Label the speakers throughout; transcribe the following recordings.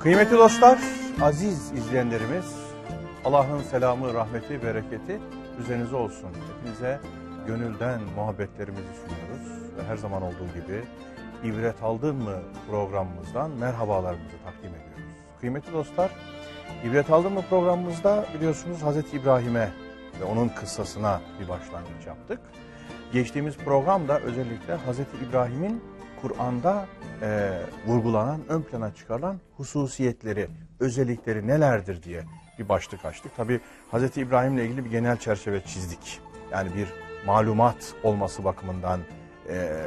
Speaker 1: Kıymetli dostlar, aziz izleyenlerimiz, Allah'ın selamı, rahmeti, bereketi üzerinize olsun. Hepinize gönülden muhabbetlerimizi sunuyoruz. Ve her zaman olduğu gibi İbret Aldın mı programımızdan merhabalarımızı takdim ediyoruz. Kıymetli dostlar, İbret Aldın mı programımızda biliyorsunuz Hazreti İbrahim'e ve onun kıssasına bir başlangıç yaptık. Geçtiğimiz programda özellikle Hazreti İbrahim'in Kur'an'da e, vurgulanan, ön plana çıkarılan hususiyetleri, özellikleri nelerdir diye bir başlık açtık. Tabi Hazreti İbrahim'le ilgili bir genel çerçeve çizdik. Yani bir malumat olması bakımından, e,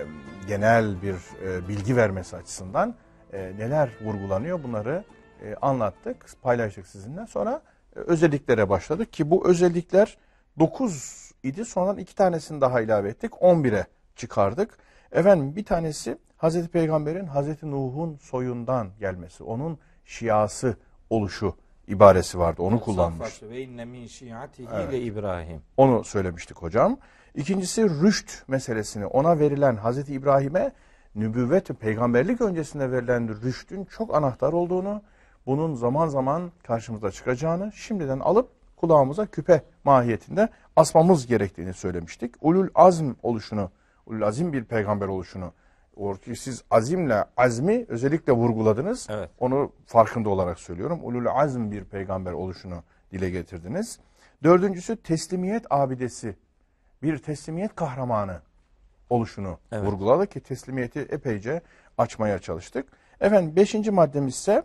Speaker 1: genel bir e, bilgi vermesi açısından e, neler vurgulanıyor bunları e, anlattık, paylaştık sizinle. Sonra e, özelliklere başladık ki bu özellikler 9 idi. Sonradan iki tanesini daha ilave ettik. 11'e çıkardık. Efendim bir tanesi Hazreti Peygamber'in Hazreti Nuh'un soyundan gelmesi, onun şiası oluşu ibaresi vardı. Onu kullanmış.
Speaker 2: Ve inne min şiatihi
Speaker 1: Evet.
Speaker 2: İbrahim.
Speaker 1: Onu söylemiştik hocam. İkincisi rüşt meselesini ona verilen Hazreti İbrahim'e nübüvvet ve peygamberlik öncesinde verilen rüştün çok anahtar olduğunu, bunun zaman zaman karşımıza çıkacağını şimdiden alıp kulağımıza küpe mahiyetinde asmamız gerektiğini söylemiştik. Ulul azm oluşunu, ulul azim bir peygamber oluşunu, ortaya siz azimle azmi özellikle vurguladınız.
Speaker 2: Evet.
Speaker 1: Onu farkında olarak söylüyorum. Ulul azm bir peygamber oluşunu dile getirdiniz. Dördüncüsü teslimiyet abidesi, bir teslimiyet kahramanı oluşunu
Speaker 2: Evet.
Speaker 1: vurguladı ki teslimiyeti epeyce açmaya çalıştık. Efendim beşinci maddemiz ise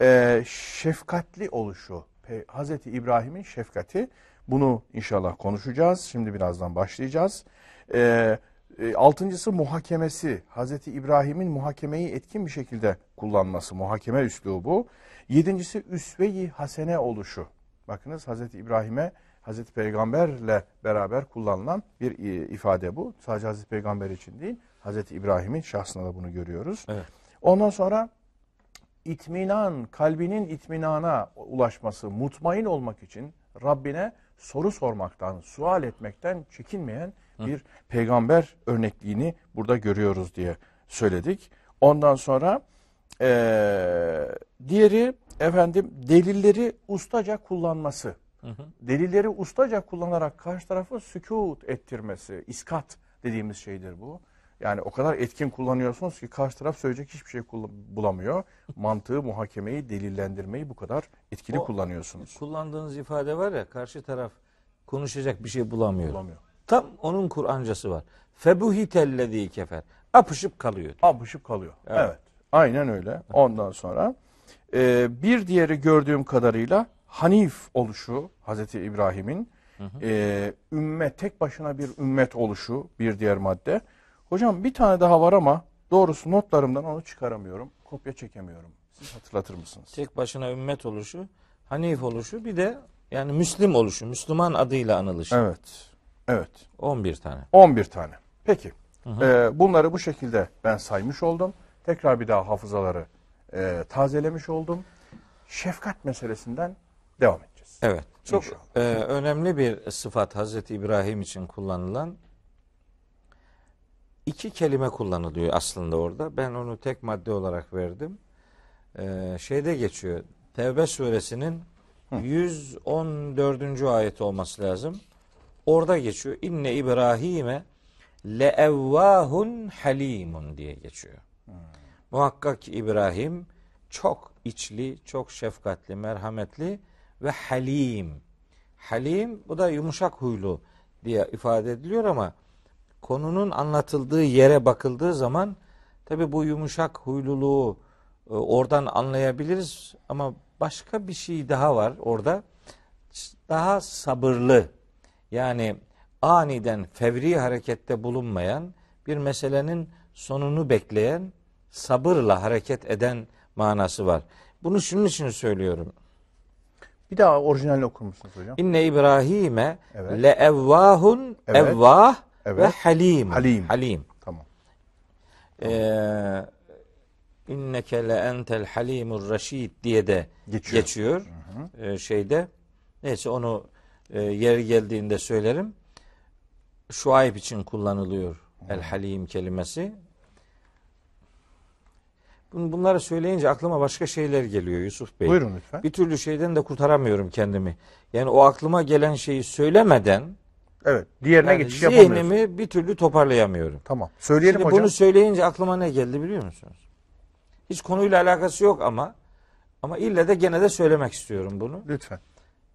Speaker 1: e, şefkatli oluşu. Pe- Hazreti İbrahim'in şefkati. Bunu inşallah konuşacağız. Şimdi birazdan başlayacağız. E, e, altıncısı muhakemesi. Hazreti İbrahim'in muhakemeyi etkin bir şekilde kullanması. Muhakeme üslubu. Yedincisi üsve-i hasene oluşu. Bakınız Hazreti İbrahim'e Hazreti Peygamberle beraber kullanılan bir e, ifade bu. Sadece Hazreti Peygamber için değil, Hazreti İbrahim'in şahsında da bunu görüyoruz.
Speaker 2: Evet.
Speaker 1: Ondan sonra itminan, kalbinin itminana ulaşması, mutmain olmak için Rabbine soru sormaktan, sual etmekten çekinmeyen bir peygamber örnekliğini burada görüyoruz diye söyledik. Ondan sonra eee, diğeri efendim delilleri ustaca kullanması. Delilleri ustaca kullanarak karşı tarafı sükut ettirmesi, iskat dediğimiz şeydir bu. Yani o kadar etkin kullanıyorsunuz ki karşı taraf söyleyecek hiçbir şey bulamıyor. Mantığı, muhakemeyi, delillendirmeyi bu kadar etkili
Speaker 2: O-
Speaker 1: kullanıyorsunuz.
Speaker 2: Kullandığınız ifade var ya karşı taraf konuşacak bir şey bulamıyor.
Speaker 1: Bulamıyor.
Speaker 2: Tam onun Kur'ancası var. Febuhitellezî kefer. Apışıp kalıyor.
Speaker 1: Apışıp kalıyor. Evet.
Speaker 2: Evet.
Speaker 1: Aynen öyle. Ondan sonra e, bir diğeri gördüğüm kadarıyla Hanif oluşu Hazreti İbrahim'in e, ümmet tek başına bir ümmet oluşu bir diğer madde. Hocam bir tane daha var ama doğrusu notlarımdan onu çıkaramıyorum. Kopya çekemiyorum. Siz hatırlatır mısınız?
Speaker 2: Tek başına ümmet oluşu, Hanif oluşu bir de yani Müslim oluşu, Müslüman adıyla anılışı.
Speaker 1: Evet. Evet.
Speaker 2: 11 tane.
Speaker 1: 11 tane. Peki. Ee, bunları bu şekilde ben saymış oldum. Tekrar bir daha hafızaları e, tazelemiş oldum. Şefkat meselesinden devam edeceğiz.
Speaker 2: Evet. Çok e, önemli bir sıfat Hazreti İbrahim için kullanılan iki kelime kullanılıyor aslında orada. Ben onu tek madde olarak verdim. E, şeyde geçiyor. Tevbe suresinin 114. ayet olması lazım. Orada geçiyor. İnne İbrahim'e leevvahun halimun diye geçiyor. Muhakkak ki İbrahim çok içli, çok şefkatli, merhametli ve halim. Halim bu da yumuşak huylu diye ifade ediliyor ama konunun anlatıldığı yere bakıldığı zaman tabi bu yumuşak huyluluğu e, oradan anlayabiliriz ama başka bir şey daha var orada. Daha sabırlı yani aniden fevri harekette bulunmayan bir meselenin sonunu bekleyen sabırla hareket eden manası var. Bunu şunun için söylüyorum.
Speaker 1: Bir daha orijinalini okur musunuz hocam?
Speaker 2: İnne İbrahim'e
Speaker 1: Evet.
Speaker 2: leevvahun
Speaker 1: Evet.
Speaker 2: evvah ve
Speaker 1: Evet.
Speaker 2: halim.
Speaker 1: Halim.
Speaker 2: Halim.
Speaker 1: Tamam.
Speaker 2: Ee, inneke le entel halimur reşid diye de
Speaker 1: Geçiyor.
Speaker 2: geçiyor, Ee, şeyde. Neyse onu e, yer geldiğinde söylerim. Şuayb için kullanılıyor el halim kelimesi. Bun- Bunları söyleyince aklıma başka şeyler geliyor Yusuf Bey.
Speaker 1: Buyurun lütfen.
Speaker 2: Bir türlü şeyden de kurtaramıyorum kendimi. Yani o aklıma gelen şeyi söylemeden
Speaker 1: Evet. Diğerine
Speaker 2: yani
Speaker 1: geçiş yapamıyoruz.
Speaker 2: zihnimi bir türlü toparlayamıyorum.
Speaker 1: Tamam. Söyleyelim
Speaker 2: Şimdi
Speaker 1: hocam.
Speaker 2: bunu söyleyince aklıma ne geldi biliyor musunuz? Hiç konuyla alakası yok ama ama ille de gene de söylemek istiyorum bunu.
Speaker 1: Lütfen.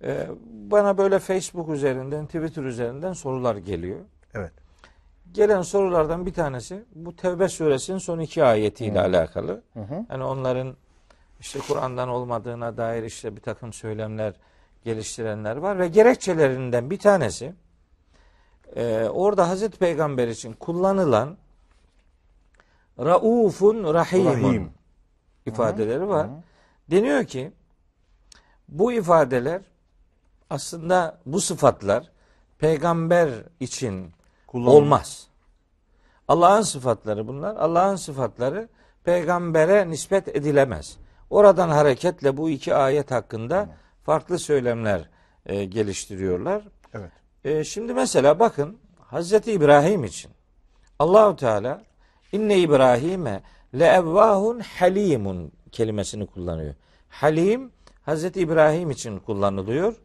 Speaker 2: Ee, bana böyle Facebook üzerinden, Twitter üzerinden sorular geliyor.
Speaker 1: Evet.
Speaker 2: Gelen sorulardan bir tanesi bu Tevbe suresinin son iki ayetiyle alakalı.
Speaker 1: Hı hı.
Speaker 2: Yani onların işte Kur'an'dan olmadığına dair işte bir takım söylemler geliştirenler var ve gerekçelerinden bir tanesi e, orada Hazreti Peygamber için kullanılan Raufun Rahimun
Speaker 1: Rahim.
Speaker 2: ifadeleri var. Deniyor ki bu ifadeler aslında bu sıfatlar peygamber için
Speaker 1: Kullanım.
Speaker 2: olmaz. Allah'ın sıfatları bunlar. Allah'ın sıfatları peygambere nispet edilemez. Oradan hareketle bu iki ayet hakkında farklı söylemler e, geliştiriyorlar.
Speaker 1: Evet.
Speaker 2: E, şimdi mesela bakın Hazreti İbrahim için Allahu Teala inne İbrahim'e leevvahun halimun kelimesini kullanıyor. Halim Hazreti İbrahim için kullanılıyor.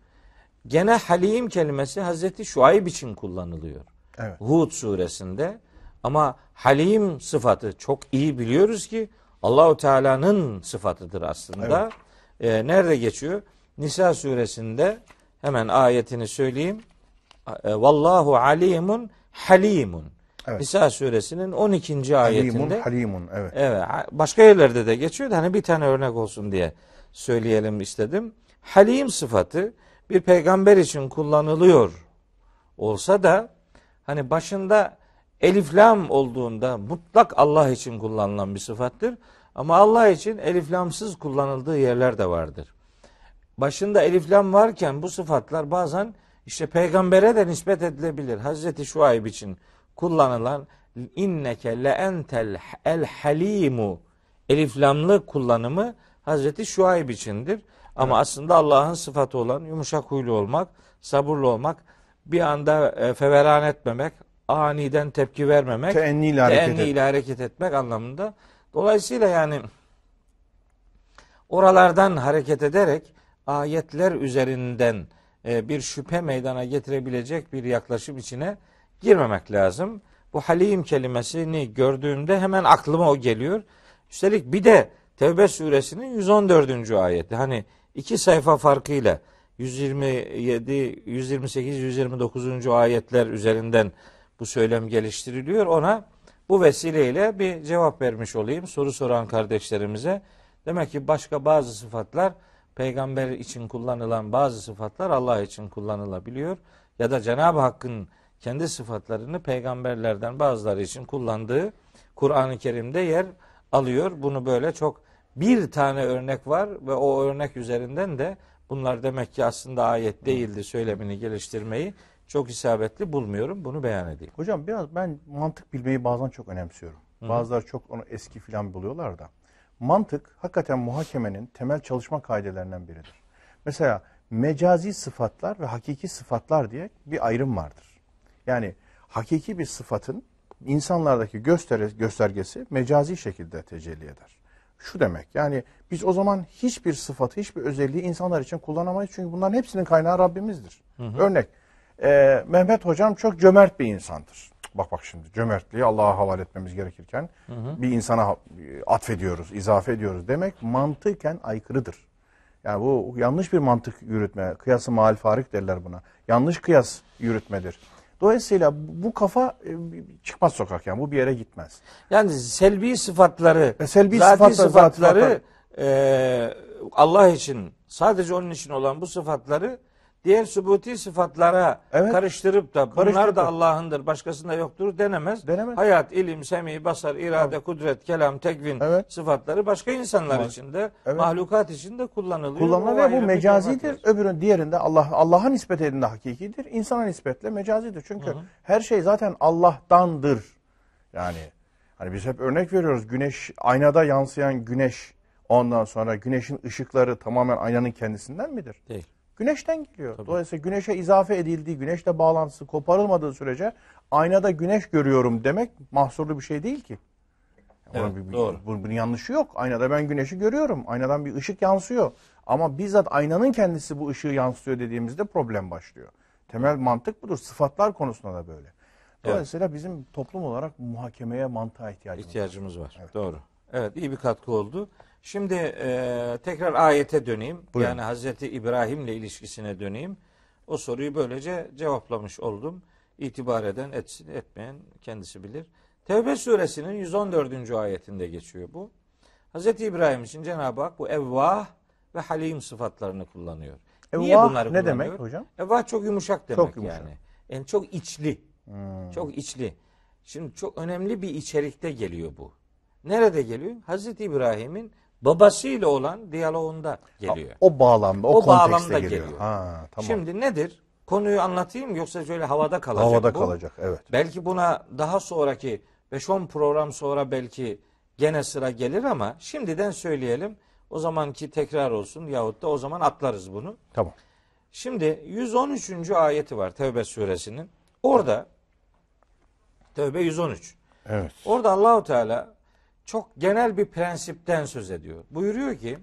Speaker 2: Gene halim kelimesi Hazreti Şuayb için kullanılıyor.
Speaker 1: Evet.
Speaker 2: Hud suresinde ama halim sıfatı çok iyi biliyoruz ki Allahu Teala'nın sıfatıdır aslında. Ee, nerede geçiyor? Nisa suresinde hemen ayetini söyleyeyim. E, Vallahu alimun halimun.
Speaker 1: Evet.
Speaker 2: Nisa suresinin 12. ayetinde.
Speaker 1: Halimun, halimun. Evet.
Speaker 2: Evet. Başka yerlerde de geçiyor da hani bir tane örnek olsun diye söyleyelim istedim. Halim sıfatı bir peygamber için kullanılıyor olsa da hani başında elif lam olduğunda mutlak Allah için kullanılan bir sıfattır. Ama Allah için elif lamsız kullanıldığı yerler de vardır. Başında elif lam varken bu sıfatlar bazen işte peygambere de nispet edilebilir. Hazreti Şuayb için kullanılan inneke le entel el halimu elif lamlı kullanımı Hazreti Şuayb içindir. Ama aslında Allah'ın sıfatı olan yumuşak huylu olmak, sabırlı olmak, bir anda e, feveran etmemek, aniden tepki vermemek,
Speaker 1: Teenniyle hareket et.
Speaker 2: teenniyle hareket etmek anlamında. Dolayısıyla yani oralardan hareket ederek ayetler üzerinden e, bir şüphe meydana getirebilecek bir yaklaşım içine girmemek lazım. Bu halim kelimesini gördüğümde hemen aklıma o geliyor. Üstelik bir de Tevbe suresinin 114. ayeti. Hani iki sayfa farkıyla 127, 128, 129. ayetler üzerinden bu söylem geliştiriliyor. Ona bu vesileyle bir cevap vermiş olayım soru soran kardeşlerimize. Demek ki başka bazı sıfatlar peygamber için kullanılan bazı sıfatlar Allah için kullanılabiliyor. Ya da Cenab-ı Hakk'ın kendi sıfatlarını peygamberlerden bazıları için kullandığı Kur'an-ı Kerim'de yer alıyor. Bunu böyle çok bir tane örnek var ve o örnek üzerinden de bunlar demek ki aslında ayet değildi söylemini geliştirmeyi çok isabetli bulmuyorum. Bunu beyan edeyim.
Speaker 1: Hocam biraz ben mantık bilmeyi bazen çok önemsiyorum. Bazıları çok onu eski filan buluyorlar da. Mantık hakikaten muhakemenin temel çalışma kaidelerinden biridir. Mesela mecazi sıfatlar ve hakiki sıfatlar diye bir ayrım vardır. Yani hakiki bir sıfatın insanlardaki göster göstergesi mecazi şekilde tecelli eder. Şu demek yani biz o zaman hiçbir sıfatı, hiçbir özelliği insanlar için kullanamayız. Çünkü bunların hepsinin kaynağı Rabbimizdir. Örnek, e, Mehmet hocam çok cömert bir insandır. Bak bak şimdi cömertliği Allah'a havale etmemiz gerekirken bir insana ha- atfediyoruz, izafe ediyoruz demek mantıken aykırıdır. Yani bu yanlış bir mantık yürütme, kıyası mal farik derler buna. Yanlış kıyas yürütmedir. Dolayısıyla bu kafa e, çıkmaz sokak yani bu bir yere gitmez.
Speaker 2: Yani selbi sıfatları,
Speaker 1: Ve selbi
Speaker 2: zati
Speaker 1: sıfatlar, zati
Speaker 2: sıfatları e, Allah için sadece onun için olan bu sıfatları diğer sübuti sıfatlara
Speaker 1: Evet.
Speaker 2: karıştırıp da bunlar
Speaker 1: Karıştırıp
Speaker 2: da. Allah'ındır başkasında yoktur denemez.
Speaker 1: Denemez.
Speaker 2: Hayat, ilim, semi, basar, irade, kudret, kelam, tekvin
Speaker 1: Evet.
Speaker 2: sıfatları başka insanlar
Speaker 1: Evet.
Speaker 2: için de
Speaker 1: Evet.
Speaker 2: mahlukat için de kullanılıyor.
Speaker 1: Kullanılır
Speaker 2: O
Speaker 1: ve bu mecazidir. Öbürün diğerinde Allah Allah'a nispet edildiğinde hakikidir. İnsana nispetle mecazidir. Çünkü her şey zaten Allah'tandır. Yani hani biz hep örnek veriyoruz. Güneş aynada yansıyan güneş ondan sonra güneşin ışıkları tamamen aynanın kendisinden midir?
Speaker 2: Değil.
Speaker 1: Güneşten geliyor. Dolayısıyla güneşe izafe edildiği, güneşle bağlantısı koparılmadığı sürece aynada güneş görüyorum demek mahsurlu bir şey değil ki. Onun
Speaker 2: Evet,
Speaker 1: bir- bir-
Speaker 2: doğru.
Speaker 1: bu- bunun yanlışı yok. Aynada ben güneşi görüyorum. Aynadan bir ışık yansıyor. Ama bizzat aynanın kendisi bu ışığı yansıtıyor dediğimizde problem başlıyor. Temel mantık budur. Sıfatlar konusunda da böyle. Dolayısıyla bizim toplum olarak muhakemeye, mantığa ihtiyacımız var.
Speaker 2: İhtiyacımız var. Doğru. Evet iyi bir katkı oldu. Şimdi e, tekrar ayete döneyim.
Speaker 1: Buyurun.
Speaker 2: Yani Hazreti İbrahim'le ilişkisine döneyim. O soruyu böylece cevaplamış oldum. İtibar eden etsin, etmeyen kendisi bilir. Tevbe suresinin 114. ayetinde geçiyor bu. Hazreti İbrahim için Cenab-ı Hak bu evvah ve halim sıfatlarını kullanıyor. Niye
Speaker 1: Evvah
Speaker 2: bunları
Speaker 1: ne
Speaker 2: kullanıyor?
Speaker 1: demek hocam?
Speaker 2: Evvah çok yumuşak demek
Speaker 1: Çok yumuşak.
Speaker 2: yani. Yani çok içli.
Speaker 1: Hmm.
Speaker 2: Çok içli. Şimdi çok önemli bir içerikte geliyor bu. Nerede geliyor? Hazreti İbrahim'in babasıyla olan diyaloğunda geliyor.
Speaker 1: O bağlamda, o,
Speaker 2: O
Speaker 1: kontekste
Speaker 2: bağlamda
Speaker 1: geliyor.
Speaker 2: geliyor.
Speaker 1: Ha, tamam.
Speaker 2: Şimdi nedir? Konuyu anlatayım yoksa şöyle havada kalacak
Speaker 1: Havada
Speaker 2: bu.
Speaker 1: kalacak, evet.
Speaker 2: Belki buna daha sonraki 5-10 program sonra belki gene sıra gelir ama şimdiden söyleyelim. O zamanki tekrar olsun yahut da o zaman atlarız bunu.
Speaker 1: Tamam.
Speaker 2: Şimdi 113. ayeti var Tevbe suresinin. Orada Tevbe 113.
Speaker 1: Evet.
Speaker 2: Orada Allahu Teala çok genel bir prensipten söz ediyor. Buyuruyor ki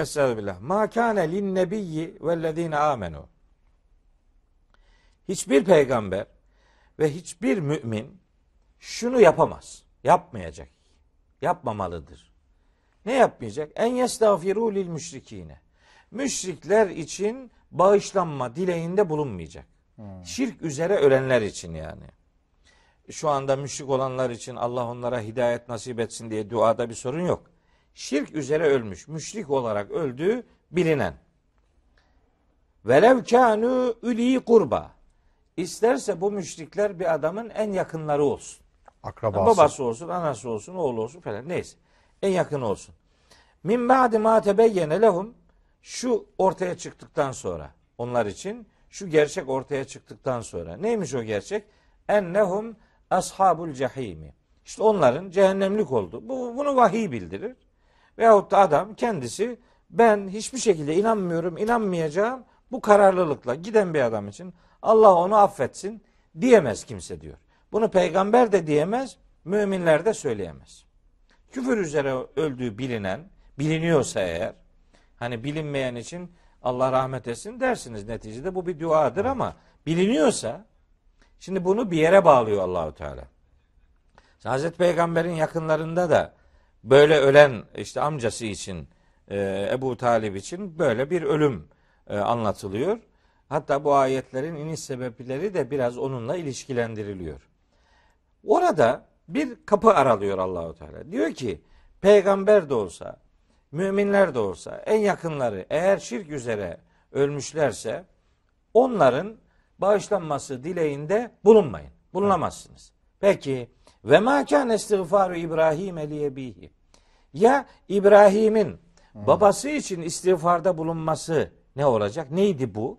Speaker 2: Estağfirullah. Ma kâne lin nebiyyi vellezîne amenu. Hiçbir peygamber ve hiçbir mümin şunu yapamaz. Yapmayacak. Yapmamalıdır. Ne yapmayacak? En yestağfiru lil müşrikine. Müşrikler için bağışlanma dileğinde bulunmayacak. Şirk üzere ölenler için yani şu anda müşrik olanlar için Allah onlara hidayet nasip etsin diye duada bir sorun yok. Şirk üzere ölmüş, müşrik olarak öldüğü bilinen. Velev kânû üli kurba. İsterse bu müşrikler bir adamın en yakınları olsun.
Speaker 1: Akrabası.
Speaker 2: Babası olsun, anası olsun, oğlu olsun falan neyse. En yakın olsun. Min ba'di ma tebeyyene lehum şu ortaya çıktıktan sonra onlar için şu gerçek ortaya çıktıktan sonra neymiş o gerçek? Ennehum ashabul cehimi. İşte onların cehennemlik oldu. Bu, bunu vahiy bildirir. Veyahut da adam kendisi ben hiçbir şekilde inanmıyorum, inanmayacağım bu kararlılıkla giden bir adam için Allah onu affetsin diyemez kimse diyor. Bunu peygamber de diyemez, müminler de söyleyemez. Küfür üzere öldüğü bilinen, biliniyorsa eğer, hani bilinmeyen için Allah rahmet etsin dersiniz neticede bu bir duadır ama biliniyorsa şimdi bunu bir yere bağlıyor Allahu Teala. Hazreti Peygamber'in yakınlarında da böyle ölen işte amcası için e, Ebu Talib için böyle bir ölüm e, anlatılıyor. Hatta bu ayetlerin iniş sebepleri de biraz onunla ilişkilendiriliyor. Orada bir kapı aralıyor Allahu Teala. Diyor ki peygamber de olsa, müminler de olsa en yakınları eğer şirk üzere ölmüşlerse onların bağışlanması dileğinde bulunmayın. Bulunamazsınız. Peki ve ma kan istiğfaru İbrahim liyebihi. Ya İbrahim'in babası için istiğfarda bulunması ne olacak? Neydi bu?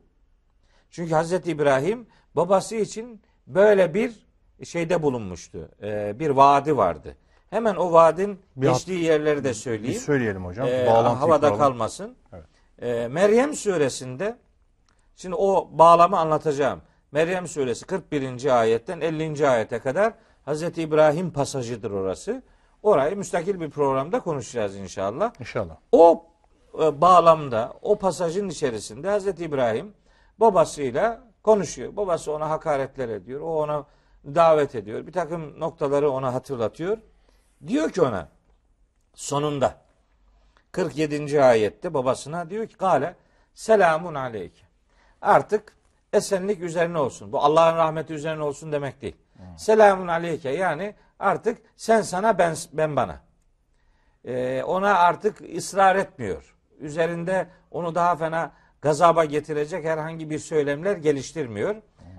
Speaker 2: Çünkü Hazreti İbrahim babası için böyle bir şeyde bulunmuştu. Ee, bir vaadi vardı. Hemen o vaadin
Speaker 1: Bir
Speaker 2: geçtiği yerleri de
Speaker 1: Bir
Speaker 2: söyleyeyim.
Speaker 1: söyleyelim hocam.
Speaker 2: Ee, havada
Speaker 1: kuralım.
Speaker 2: kalmasın.
Speaker 1: Evet.
Speaker 2: Ee, Meryem suresinde şimdi o bağlamı anlatacağım. Meryem suresi 41. ayetten 50. ayete kadar Hazreti İbrahim pasajıdır orası. Orayı müstakil bir programda konuşacağız inşallah.
Speaker 1: İnşallah.
Speaker 2: O e, bağlamda, o pasajın içerisinde Hazreti İbrahim babasıyla konuşuyor. Babası ona hakaretler ediyor. O ona davet ediyor. Bir takım noktaları ona hatırlatıyor. Diyor ki ona sonunda 47. ayette babasına diyor ki Gale selamun aleyke. Artık esenlik üzerine olsun. Bu Allah'ın rahmeti üzerine olsun demek değil. Selamun aleyke yani artık sen sana ben ben bana. Ee, ona artık ısrar etmiyor. Üzerinde onu daha fena gazaba getirecek herhangi bir söylemler geliştirmiyor.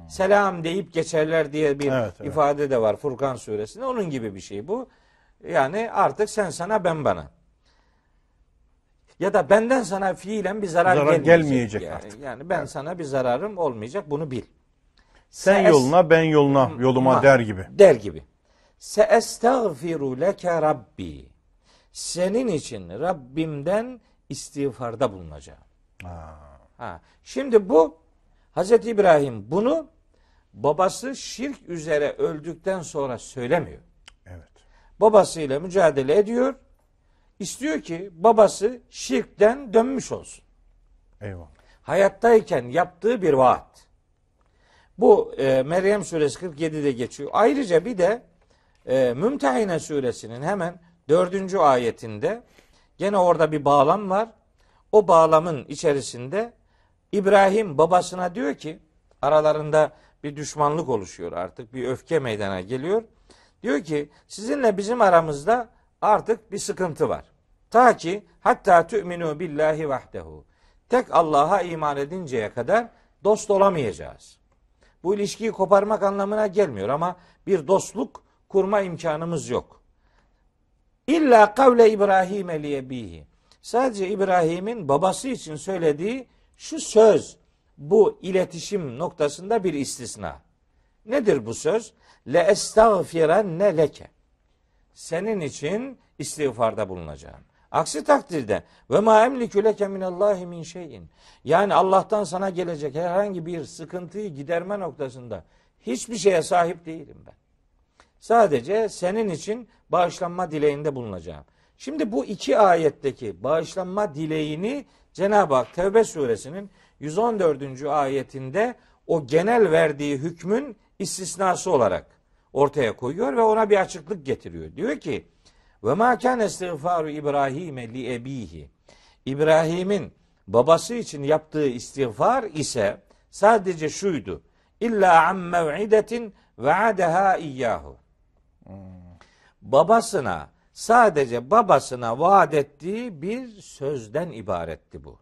Speaker 2: Selam deyip geçerler diye bir
Speaker 1: Evet, evet.
Speaker 2: ifade de var Furkan suresinde. Onun gibi bir şey bu. Yani artık sen sana ben bana. Ya da benden sana fiilen bir zarar,
Speaker 1: Zarar
Speaker 2: gelmeyecek.
Speaker 1: gelmeyecek
Speaker 2: yani.
Speaker 1: artık.
Speaker 2: Yani ben sana bir zararım olmayacak bunu bil.
Speaker 1: Sen
Speaker 2: Sees-
Speaker 1: yoluna ben yoluna yoluma
Speaker 2: Ma-
Speaker 1: der gibi.
Speaker 2: Der gibi. Se estağfiru leke rabbi. Senin için Rabbimden istiğfarda bulunacağım. Ha. Şimdi bu Hazreti İbrahim bunu babası şirk üzere öldükten sonra söylemiyor.
Speaker 1: Evet.
Speaker 2: babasıyla mücadele ediyor. İstiyor ki babası şirkten dönmüş olsun.
Speaker 1: Eyvallah.
Speaker 2: Hayattayken yaptığı bir vaat. Bu e, Meryem suresi 47'de geçiyor. Ayrıca bir de e, Mümtehine suresinin hemen dördüncü ayetinde gene orada bir bağlam var. O bağlamın içerisinde İbrahim babasına diyor ki aralarında bir düşmanlık oluşuyor artık bir öfke meydana geliyor. Diyor ki sizinle bizim aramızda artık bir sıkıntı var. Ta ki hatta tü'minu billahi vahdehu. Tek Allah'a iman edinceye kadar dost olamayacağız. Bu ilişkiyi koparmak anlamına gelmiyor ama bir dostluk kurma imkanımız yok. İlla kavle İbrahim liyebihi. Sadece İbrahim'in babası için söylediği şu söz bu iletişim noktasında bir istisna. Nedir bu söz? Le estağfirenne leke. Senin için istiğfarda bulunacağım. Aksi takdirde ve ma emliku leke minallahi min şeyin. Yani Allah'tan sana gelecek herhangi bir sıkıntıyı giderme noktasında hiçbir şeye sahip değilim ben. Sadece senin için bağışlanma dileğinde bulunacağım. Şimdi bu iki ayetteki bağışlanma dileğini Cenab-ı Hak Tevbe suresinin 114. ayetinde o genel verdiği hükmün istisnası olarak ortaya koyuyor ve ona bir açıklık getiriyor. Diyor ki ve ma kana istiğfaru İbrahim li ebihi. İbrahim'in babası için yaptığı istiğfar ise sadece şuydu. İlla am mev'idetin ve'adeha iyyahu. Babasına sadece babasına vaat ettiği bir sözden ibaretti bu.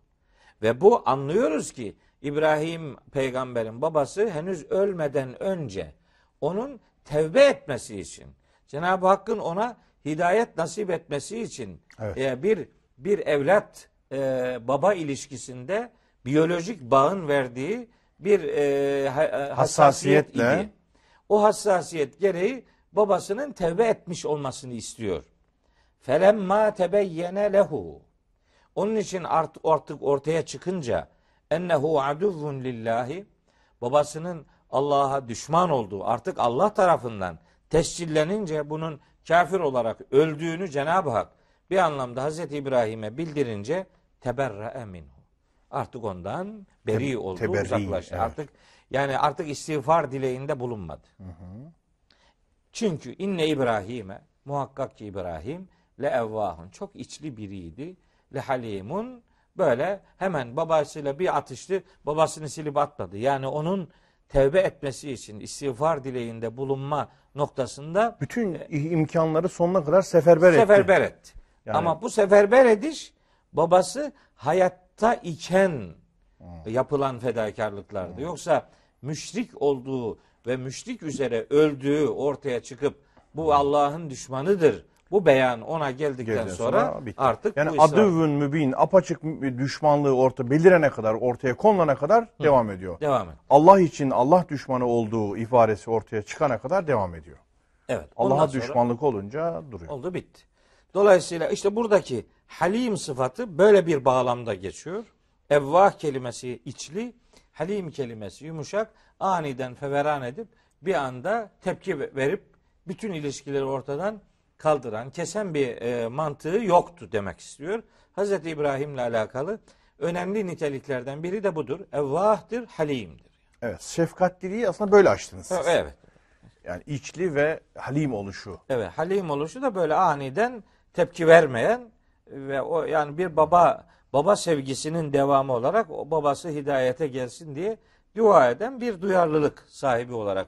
Speaker 2: Ve bu anlıyoruz ki İbrahim peygamberin babası henüz ölmeden önce onun tevbe etmesi için Cenab-ı Hakk'ın ona hidayet nasip etmesi için
Speaker 1: Evet.
Speaker 2: e, bir bir evlat e, baba ilişkisinde biyolojik bağın verdiği bir e, ha- e, hassasiyet idi. O hassasiyet gereği babasının tevbe etmiş olmasını istiyor. Felemma tebeyyene lehu. Onun için art- artık ortaya çıkınca ennehu aduvvun lillahi babasının Allah'a düşman olduğu artık Allah tarafından tescillenince bunun kafir olarak öldüğünü Cenab-ı Hak bir anlamda Hazreti İbrahim'e bildirince teberrae minhu. Artık ondan beri oldu,
Speaker 1: teberri,
Speaker 2: uzaklaştı.
Speaker 1: evet.
Speaker 2: Artık yani artık istiğfar dileğinde bulunmadı. Çünkü inne İbrahim'e muhakkak ki İbrahim le evvahun çok içli biriydi. Le halimun böyle hemen babasıyla bir atıştı. Babasını silip atmadı. Yani onun tevbe etmesi için istiğfar dileğinde bulunma noktasında
Speaker 1: Bütün imkanları sonuna kadar seferber etti.
Speaker 2: seferber etti.
Speaker 1: Yani-
Speaker 2: Ama bu seferber ediş babası hayatta iken yapılan fedakarlıklardı. Yoksa müşrik olduğu ve müşrik üzere öldüğü ortaya çıkıp bu Allah'ın düşmanıdır. Bu beyan ona geldikten
Speaker 1: Geldikten
Speaker 2: sonra,
Speaker 1: bitti.
Speaker 2: artık
Speaker 1: yani
Speaker 2: bu
Speaker 1: adüvün mübin apaçık düşmanlığı orta belirene kadar ortaya konulana kadar devam ediyor.
Speaker 2: devam et.
Speaker 1: Allah için Allah düşmanı olduğu ifadesi ortaya çıkana kadar devam ediyor.
Speaker 2: Evet.
Speaker 1: Allah'a
Speaker 2: sonra-
Speaker 1: düşmanlık olunca duruyor.
Speaker 2: Oldu bitti. Dolayısıyla işte buradaki halim sıfatı böyle bir bağlamda geçiyor. Evvah kelimesi içli, halim kelimesi yumuşak, aniden feveran edip bir anda tepki verip bütün ilişkileri ortadan kaldıran, kesen bir e, mantığı yoktu demek istiyor. Hazreti İbrahim'le alakalı önemli niteliklerden biri de budur. Evvahdır, halimdir.
Speaker 1: Evet, şefkatliliği aslında böyle açtınız siz.
Speaker 2: Evet.
Speaker 1: Yani içli ve halim oluşu.
Speaker 2: Evet, halim oluşu da böyle aniden tepki vermeyen ve o yani bir baba baba sevgisinin devamı olarak o babası hidayete gelsin diye dua eden bir duyarlılık sahibi olarak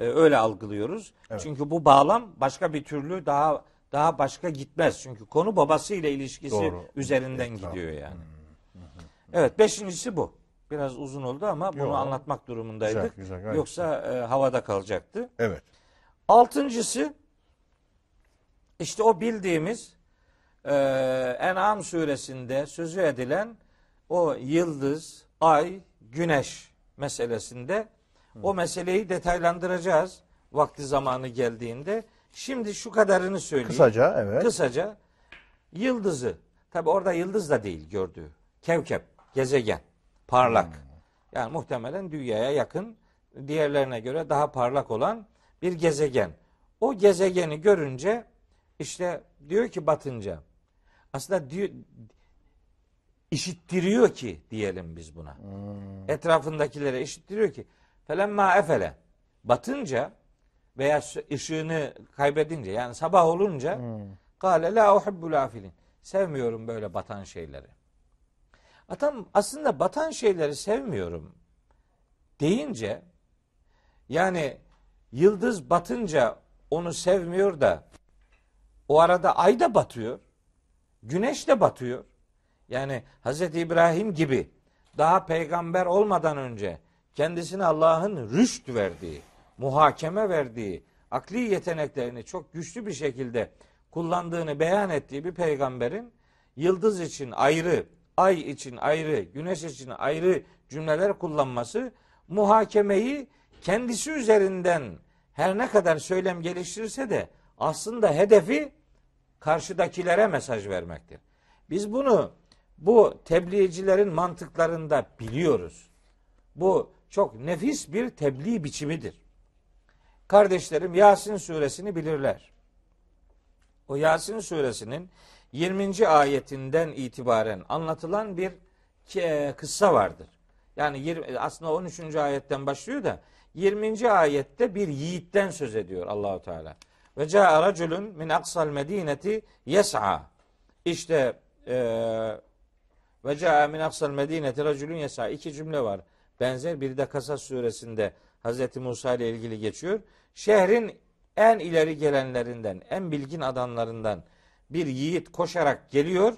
Speaker 2: e, öyle algılıyoruz. Çünkü bu bağlam başka bir türlü daha daha başka gitmez. Çünkü konu babasıyla ilişkisi
Speaker 1: Doğru.
Speaker 2: üzerinden
Speaker 1: Etraf.
Speaker 2: gidiyor yani. Evet, beşincisi bu. Biraz uzun oldu ama bunu
Speaker 1: Yo.
Speaker 2: anlatmak durumundaydık.
Speaker 1: Güzel, güzel,
Speaker 2: Yoksa e, havada kalacaktı.
Speaker 1: Evet.
Speaker 2: Altıncısı işte o bildiğimiz e, En'am suresinde sözü edilen o yıldız, ay, güneş meselesinde o meseleyi detaylandıracağız vakti zamanı geldiğinde. Şimdi şu kadarını söyleyeyim.
Speaker 1: Kısaca evet.
Speaker 2: Kısaca yıldızı, tabi orada yıldız da değil gördüğü, kevkep, gezegen, parlak. Yani muhtemelen dünyaya yakın, diğerlerine göre daha parlak olan bir gezegen. O gezegeni görünce işte diyor ki batınca aslında diyor işittiriyor ki diyelim biz buna. Etrafındakilere işittiriyor ki felemma efele batınca veya ışığını kaybedince yani sabah olunca kâle la uhibbul afilin. Sevmiyorum böyle batan şeyleri. Adam aslında batan şeyleri sevmiyorum deyince yani yıldız batınca onu sevmiyor da o arada ay da batıyor. Güneş de batıyor. Yani Hz. İbrahim gibi daha peygamber olmadan önce kendisine Allah'ın rüşt verdiği, muhakeme verdiği, akli yeteneklerini çok güçlü bir şekilde kullandığını beyan ettiği bir peygamberin yıldız için ayrı, ay için ayrı, güneş için ayrı cümleler kullanması muhakemeyi kendisi üzerinden her ne kadar söylem geliştirirse de aslında hedefi karşıdakilere mesaj vermektir. Biz bunu bu tebliğcilerin mantıklarında biliyoruz. Bu çok nefis bir tebliğ biçimidir. Kardeşlerim Yasin suresini bilirler. O Yasin suresinin 20. ayetinden itibaren anlatılan bir ke- kıssa vardır. Yani 20 aslında 13. ayetten başlıyor da 20. ayette bir yiğitten söz ediyor Allahu Teala. Ve caa raculun min aksal medineti yes'a. İşte eee ve caa min aksal medineti raculun yes'a. İki cümle var. Benzer biri de Kasas suresinde Hz. Musa ile ilgili geçiyor. Şehrin en ileri gelenlerinden, en bilgin adamlarından bir yiğit koşarak geliyor.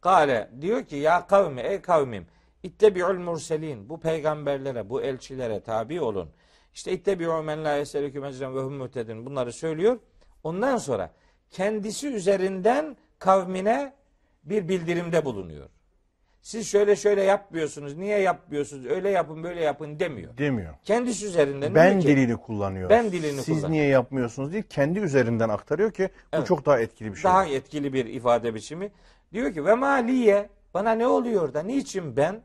Speaker 2: Kale diyor ki ya kavmi ey kavmim ittebi'ul murselin bu peygamberlere bu elçilere tabi olun. İşte ittebi'u men la yeselüküm ecren ve hum bunları söylüyor. Ondan sonra kendisi üzerinden kavmine bir bildirimde bulunuyor. Siz şöyle şöyle yapmıyorsunuz. Niye yapmıyorsunuz? Öyle yapın böyle yapın demiyor.
Speaker 1: Demiyor.
Speaker 2: Kendisi üzerinden
Speaker 1: Ben
Speaker 2: ki,
Speaker 1: dilini kullanıyor.
Speaker 2: Ben dilini
Speaker 1: Siz
Speaker 2: kullanıyor.
Speaker 1: niye yapmıyorsunuz değil, kendi üzerinden aktarıyor ki bu
Speaker 2: Evet.
Speaker 1: çok daha etkili bir şey.
Speaker 2: daha etkili bir ifade biçimi. Diyor ki ve maliye bana ne oluyor da niçin ben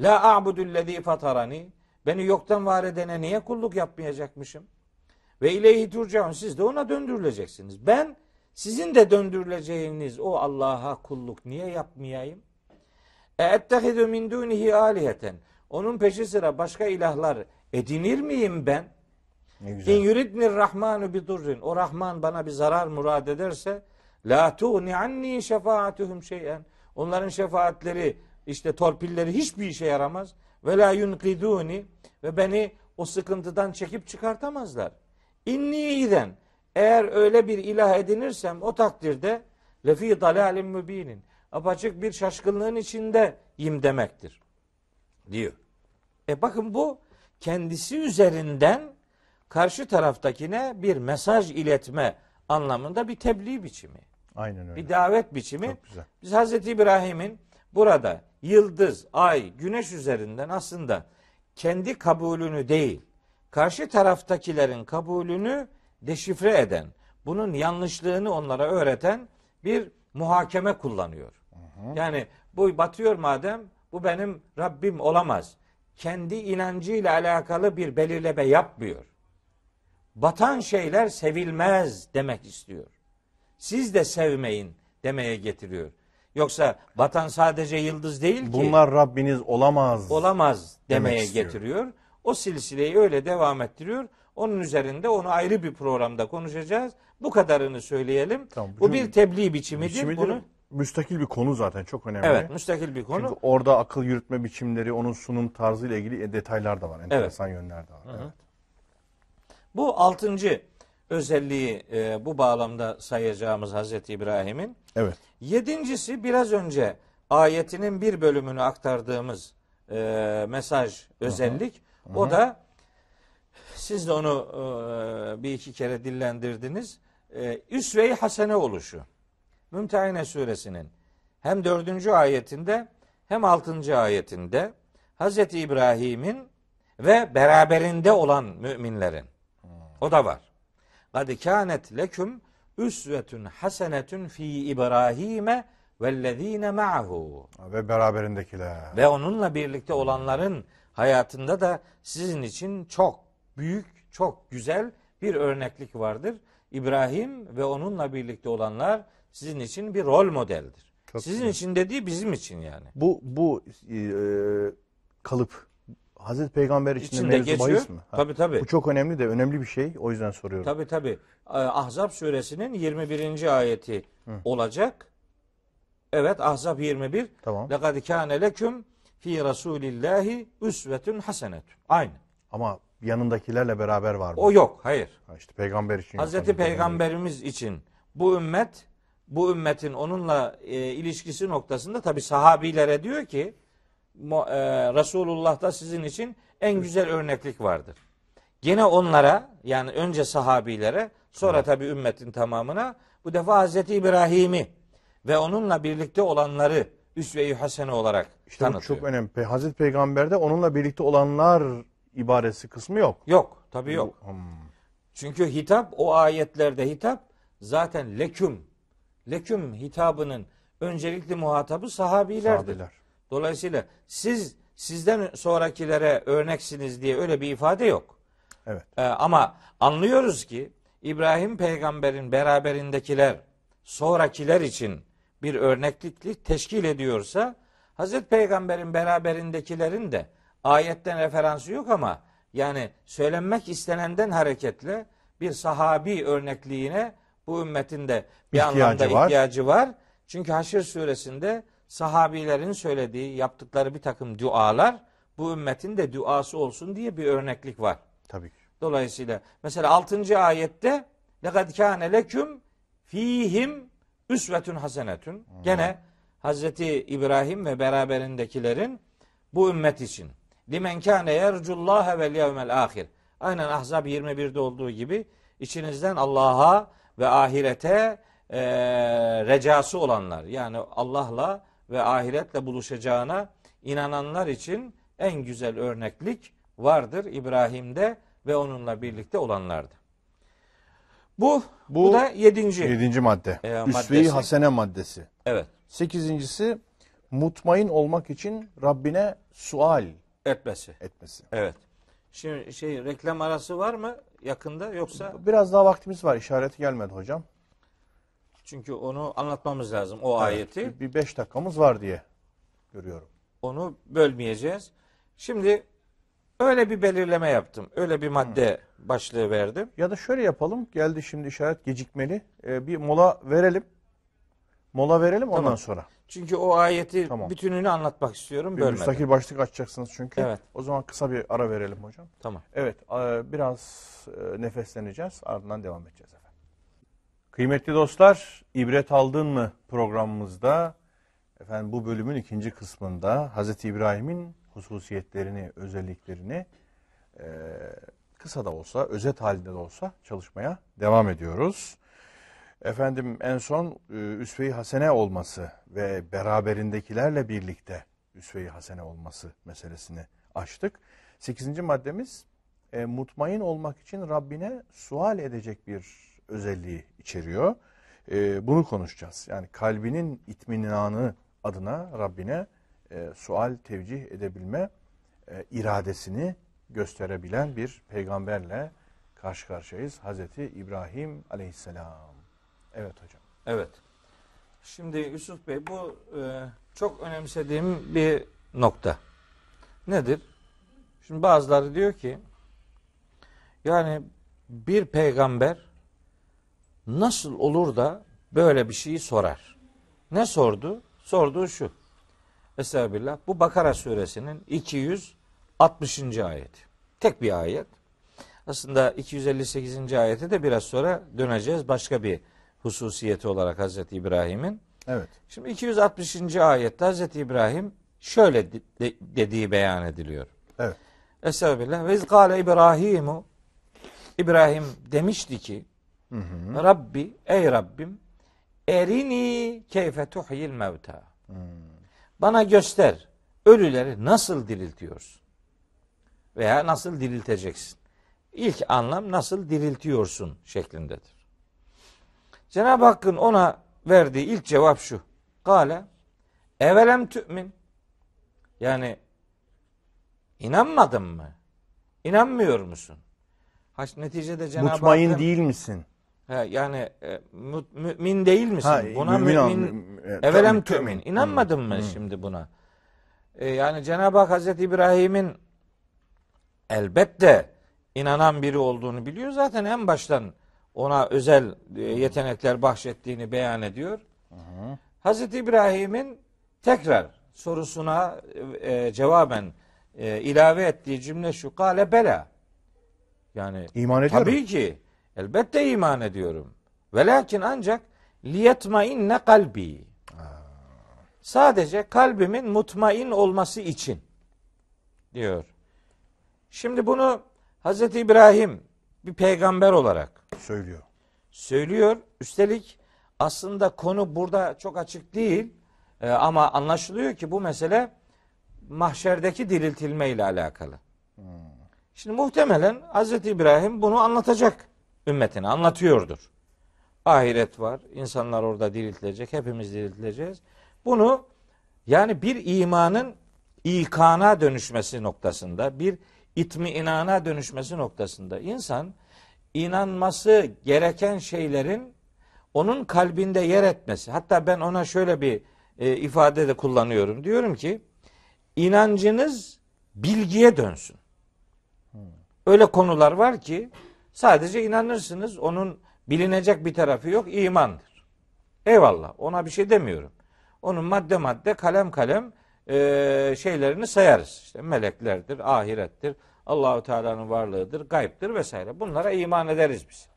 Speaker 2: la a'budullezî fatarani beni yoktan var edene niye kulluk yapmayacakmışım? Ve ileyhi turcaun siz de ona döndürüleceksiniz. Ben sizin de döndürüleceğiniz o Allah'a kulluk niye yapmayayım? Ettehidu min dunihi aliheten. Onun peşi sıra başka ilahlar edinir miyim ben?
Speaker 1: Ne
Speaker 2: İn
Speaker 1: güzel.
Speaker 2: yuridnir rahmanu bi durrin. O Rahman bana bir zarar murad ederse la tuğni anni şefaatuhum şeyen. Onların şefaatleri işte torpilleri hiçbir işe yaramaz. Ve la yunqiduni ve beni o sıkıntıdan çekip çıkartamazlar. İnni iden eğer öyle bir ilah edinirsem o takdirde lefi dalalim mübinin. Apaçık bir şaşkınlığın içindeyim demektir. Diyor. E bakın bu kendisi üzerinden karşı taraftakine bir mesaj iletme anlamında bir tebliğ biçimi.
Speaker 1: Aynen öyle.
Speaker 2: Bir davet biçimi.
Speaker 1: Çok güzel.
Speaker 2: Biz Hazreti İbrahim'in burada yıldız, ay, güneş üzerinden aslında kendi kabulünü değil, karşı taraftakilerin kabulünü deşifre eden, bunun yanlışlığını onlara öğreten bir muhakeme kullanıyor. Yani bu batıyor madem bu benim Rabbim olamaz. Kendi inancıyla alakalı bir belirleme yapmıyor. Batan şeyler sevilmez demek istiyor. Siz de sevmeyin demeye getiriyor. Yoksa batan sadece yıldız değil ki
Speaker 1: Bunlar Rabbiniz olamaz.
Speaker 2: olamaz demeye
Speaker 1: istiyor.
Speaker 2: getiriyor. O silsileyi öyle devam ettiriyor. Onun üzerinde onu ayrı bir programda konuşacağız. Bu kadarını söyleyelim.
Speaker 1: Tamam,
Speaker 2: Bu
Speaker 1: bu
Speaker 2: bir tebliğ biçimidir.
Speaker 1: Biçimidir.
Speaker 2: Bunu
Speaker 1: müstakil bir konu zaten çok önemli.
Speaker 2: evet müstakil bir konu.
Speaker 1: Çünkü orada akıl yürütme biçimleri, onun sunum tarzıyla ilgili detaylar da var. Enteresan yönler de var. Evet.
Speaker 2: Bu altıncı özelliği e, bu bağlamda sayacağımız Hazreti İbrahim'in.
Speaker 1: evet.
Speaker 2: Yedincisi biraz önce ayetinin bir bölümünü aktardığımız e, mesaj, özellik. O da siz de onu e, bir iki kere dillendirdiniz. E, üsve-i hasene oluşu. Mümtehine suresinin hem dördüncü ayetinde hem altıncı ayetinde Hazreti İbrahim'in ve beraberinde olan müminlerin o da var. Kad kânet leküm üsvetun hasenetun fi İbrahim'e vellezîne ma'hu.
Speaker 1: Ve beraberindekiler.
Speaker 2: Ve onunla birlikte olanların hayatında da sizin için çok büyük, çok güzel bir örneklik vardır. İbrahim ve onunla birlikte olanlar sizin için bir rol modeldir.
Speaker 1: Çok
Speaker 2: sizin
Speaker 1: güzel.
Speaker 2: için dediği bizim için yani.
Speaker 1: Bu bu e, kalıp Hazreti Peygamber için de
Speaker 2: İçinde
Speaker 1: mevzu
Speaker 2: geçiyor.
Speaker 1: bahis mi? Ha.
Speaker 2: Tabii tabii.
Speaker 1: Bu çok önemli de önemli bir şey. O yüzden soruyorum.
Speaker 2: Tabi tabi. Ahzab suresinin 21. ayeti olacak. Evet Ahzab 21.
Speaker 1: Tamam.
Speaker 2: Lekad kâne leküm fi rasulillahi üsvetun hasenetun. Aynı.
Speaker 1: Ama yanındakilerle beraber var mı?
Speaker 2: O yok. Hayır.
Speaker 1: Ha işte peygamber için.
Speaker 2: Hazreti. Peygamberimiz için bu ümmet bu ümmetin onunla e, ilişkisi noktasında tabi sahabilere diyor ki e, Resulullah'ta sizin için en güzel örneklik vardır. Gene onlara yani önce sahabilere sonra tabi ümmetin tamamına bu defa Hazreti İbrahim'i ve onunla birlikte olanları üsve-i hasene olarak
Speaker 1: İşte
Speaker 2: tanıtıyor.
Speaker 1: çok önemli. Hazreti Peygamber'de onunla birlikte olanlar ibaresi kısmı yok.
Speaker 2: Yok tabi yok.
Speaker 1: Hmm.
Speaker 2: Çünkü hitap o ayetlerde hitap zaten leküm. Leküm hitabının öncelikli muhatabı sahabilerdir.
Speaker 1: Sahabeler.
Speaker 2: Dolayısıyla siz sizden sonrakilere örneksiniz diye öyle bir ifade yok.
Speaker 1: Evet.
Speaker 2: Ee, ama anlıyoruz ki İbrahim peygamberin beraberindekiler sonrakiler için bir örnekliklik teşkil ediyorsa Hazreti Peygamber'in beraberindekilerin de ayetten referansı yok ama yani söylenmek istenenden hareketle bir sahabi örnekliğine bu ümmetin de bir
Speaker 1: İhtiyacı
Speaker 2: anlamda
Speaker 1: var.
Speaker 2: ihtiyacı var. Çünkü Haşr suresinde sahabilerin söylediği, yaptıkları bir takım dualar bu ümmetin de duası olsun diye bir örneklik var.
Speaker 1: Tabii ki.
Speaker 2: Dolayısıyla mesela 6. ayette lekad kâne leküm fihim üsvetun hasenetun. Gene Hazreti İbrahim ve beraberindekilerin bu ümmet için. Limen kâne yercullâhe vel yevmel ahir. Aynen Ahzab 21'de olduğu gibi içinizden Allah'a ve ahirete e, recası olanlar yani Allah'la ve ahiretle buluşacağına inananlar için en güzel örneklik vardır İbrahim'de ve onunla birlikte olanlarda. Bu, bu,
Speaker 1: Bu
Speaker 2: da yedinci.
Speaker 1: Yedinci madde.
Speaker 2: Ee,
Speaker 1: Üsve-i hasene maddesi.
Speaker 2: Evet.
Speaker 1: Sekizincisi mutmain olmak için Rabbine sual
Speaker 2: Etmesi.
Speaker 1: etmesi.
Speaker 2: Evet. Şimdi şey reklam arası var mı yakında yoksa
Speaker 1: Biraz daha vaktimiz var. İşareti gelmedi hocam.
Speaker 2: çünkü onu anlatmamız lazım o ayeti.
Speaker 1: Evet, bir beş dakikamız var diye görüyorum.
Speaker 2: Onu bölmeyeceğiz. Şimdi öyle bir belirleme yaptım. Öyle bir madde başlığı verdim.
Speaker 1: Ya da şöyle yapalım. Geldi şimdi işaret gecikmeli. Ee, bir mola verelim. Mola verelim ondan
Speaker 2: Tamam.
Speaker 1: sonra.
Speaker 2: Çünkü o ayeti
Speaker 1: Tamam.
Speaker 2: bütününü anlatmak istiyorum
Speaker 1: Bir
Speaker 2: bölmeden.
Speaker 1: müstakil başlık açacaksınız çünkü.
Speaker 2: Evet.
Speaker 1: O zaman kısa bir ara verelim hocam.
Speaker 2: Tamam.
Speaker 1: Evet, e, biraz e, nefesleneceğiz. Ardından devam edeceğiz efendim. Kıymetli dostlar, ibret aldın mı programımızda efendim bu bölümün ikinci kısmında Hazreti İbrahim'in hususiyetlerini, özelliklerini e, kısa da olsa, özet halinde de olsa çalışmaya devam ediyoruz. Efendim en son e, üsve-i hasene olması ve beraberindekilerle birlikte üsve-i hasene olması meselesini açtık. Sekizinci maddemiz e, mutmain olmak için Rabbine sual edecek bir özelliği içeriyor. E, bunu konuşacağız. Yani kalbinin itminanı adına Rabbine e, sual tevcih edebilme e, iradesini gösterebilen bir peygamberle karşı karşıyayız. Hazreti İbrahim aleyhisselam. Evet hocam.
Speaker 2: Evet. Şimdi Yusuf Bey bu e, çok önemsediğim bir nokta. Nedir? Şimdi bazıları diyor ki yani bir peygamber nasıl olur da böyle bir şeyi sorar? Ne sordu? Sorduğu şu. Estağfirullah. Bu Bakara suresinin 260. ayeti. Tek bir ayet. Aslında 258. ayete de biraz sonra döneceğiz. Başka bir hususiyeti olarak Hazreti İbrahim'in.
Speaker 1: Evet.
Speaker 2: Şimdi 260. ayette Hazreti İbrahim şöyle de- de- dediği beyan ediliyor.
Speaker 1: Evet.
Speaker 2: Estağfirullah. Ve izgâle İbrahimu İbrahim demişti ki Rabbi ey Rabbim erini keyfe tuhyil mevta. Bana göster ölüleri nasıl diriltiyorsun? Veya nasıl dirilteceksin? İlk anlam nasıl diriltiyorsun şeklindedir. Cenab-ı Hakk'ın ona verdiği ilk cevap şu. Kale evelem tü'min yani inanmadın mı? İnanmıyor musun? Haş, neticede Cenab-ı
Speaker 1: Mutmain
Speaker 2: Hakk'ın
Speaker 1: değil misin?
Speaker 2: He, yani e, mü- mümin değil misin?
Speaker 1: Ha,
Speaker 2: buna
Speaker 1: mümin
Speaker 2: mümin,
Speaker 1: mü- e,
Speaker 2: evelem tümin. İnanmadın mı şimdi buna? E, yani Cenab-ı Hak Hazreti İbrahim'in elbette inanan biri olduğunu biliyor. Zaten en baştan ona özel e, yetenekler bahşettiğini beyan ediyor. Hazreti İbrahim'in tekrar sorusuna e, cevaben e, ilave ettiği cümle şu. Kale bela. Yani
Speaker 1: İman ediyorum.
Speaker 2: tabii ki elbette iman ediyorum. Velakin ancak liyetmainne kalbi. Sadece kalbimin mutmain olması için diyor. Şimdi bunu Hazreti İbrahim bir peygamber olarak
Speaker 1: Söylüyor.
Speaker 2: söylüyor. Üstelik aslında konu burada çok açık değil. Ee, ama anlaşılıyor ki bu mesele mahşerdeki diriltilme ile alakalı. Şimdi muhtemelen Hazreti İbrahim bunu anlatacak ümmetine, anlatıyordur. Ahiret var, insanlar orada diriltilecek, hepimiz diriltileceğiz. Bunu yani bir imanın ikana dönüşmesi noktasında, bir itmiinana dönüşmesi noktasında insan inanması gereken şeylerin onun kalbinde yer etmesi. Hatta ben ona şöyle bir e, ifade de kullanıyorum. Diyorum ki inancınız bilgiye dönsün. Öyle konular var ki sadece inanırsınız. Onun bilinecek bir tarafı yok. imandır. Eyvallah. Ona bir şey demiyorum. Onun madde madde kalem kalem e, şeylerini sayarız. İşte meleklerdir, ahirettir, Allahu Teala'nın varlığıdır, gayiptir vesaire. Bunlara iman ederiz biz.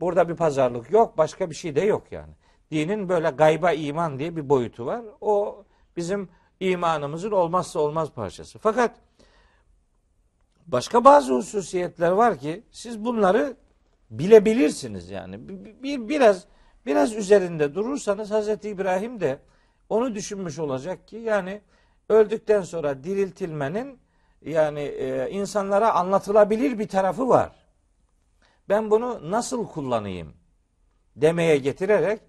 Speaker 2: Burada bir pazarlık yok, başka bir şey de yok yani. Dinin böyle gayba iman diye bir boyutu var. O bizim imanımızın olmazsa olmaz parçası. Fakat başka bazı hususiyetler var ki siz bunları bilebilirsiniz yani. Bir, bir- biraz biraz üzerinde durursanız Hazreti İbrahim de onu düşünmüş olacak ki yani öldükten sonra diriltilmenin yani e, insanlara anlatılabilir bir tarafı var. Ben bunu nasıl kullanayım demeye getirerek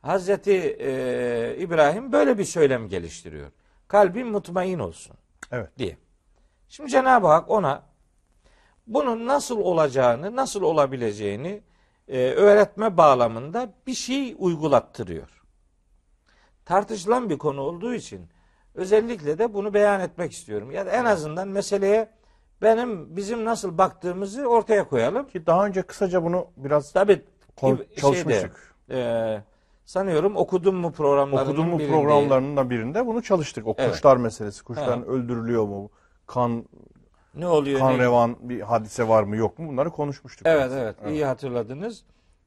Speaker 2: Hazreti e, İbrahim böyle bir söylem geliştiriyor. Kalbin mutmain olsun
Speaker 1: Evet.
Speaker 2: diye. Şimdi Cenab-ı Hak ona bunun nasıl olacağını, nasıl olabileceğini e, öğretme bağlamında bir şey uygulattırıyor. Tartışılan bir konu olduğu için özellikle de bunu beyan etmek istiyorum. Ya da en azından meseleye benim bizim nasıl baktığımızı ortaya koyalım.
Speaker 1: Ki daha önce kısaca bunu biraz
Speaker 2: Tabii
Speaker 1: kon-
Speaker 2: şeyde,
Speaker 1: çalışmıştık.
Speaker 2: e, sanıyorum okudum mu programlarının
Speaker 1: Okudum mu
Speaker 2: birinde-
Speaker 1: programlarının da birinde bunu çalıştık. O
Speaker 2: Evet.
Speaker 1: kuşlar meselesi. Kuşların öldürülüyor mu? Kan
Speaker 2: ne oluyor?
Speaker 1: kan
Speaker 2: ne-
Speaker 1: revan bir hadise var mı yok mu? Bunları konuşmuştuk.
Speaker 2: Evet evet iyi hatırladınız.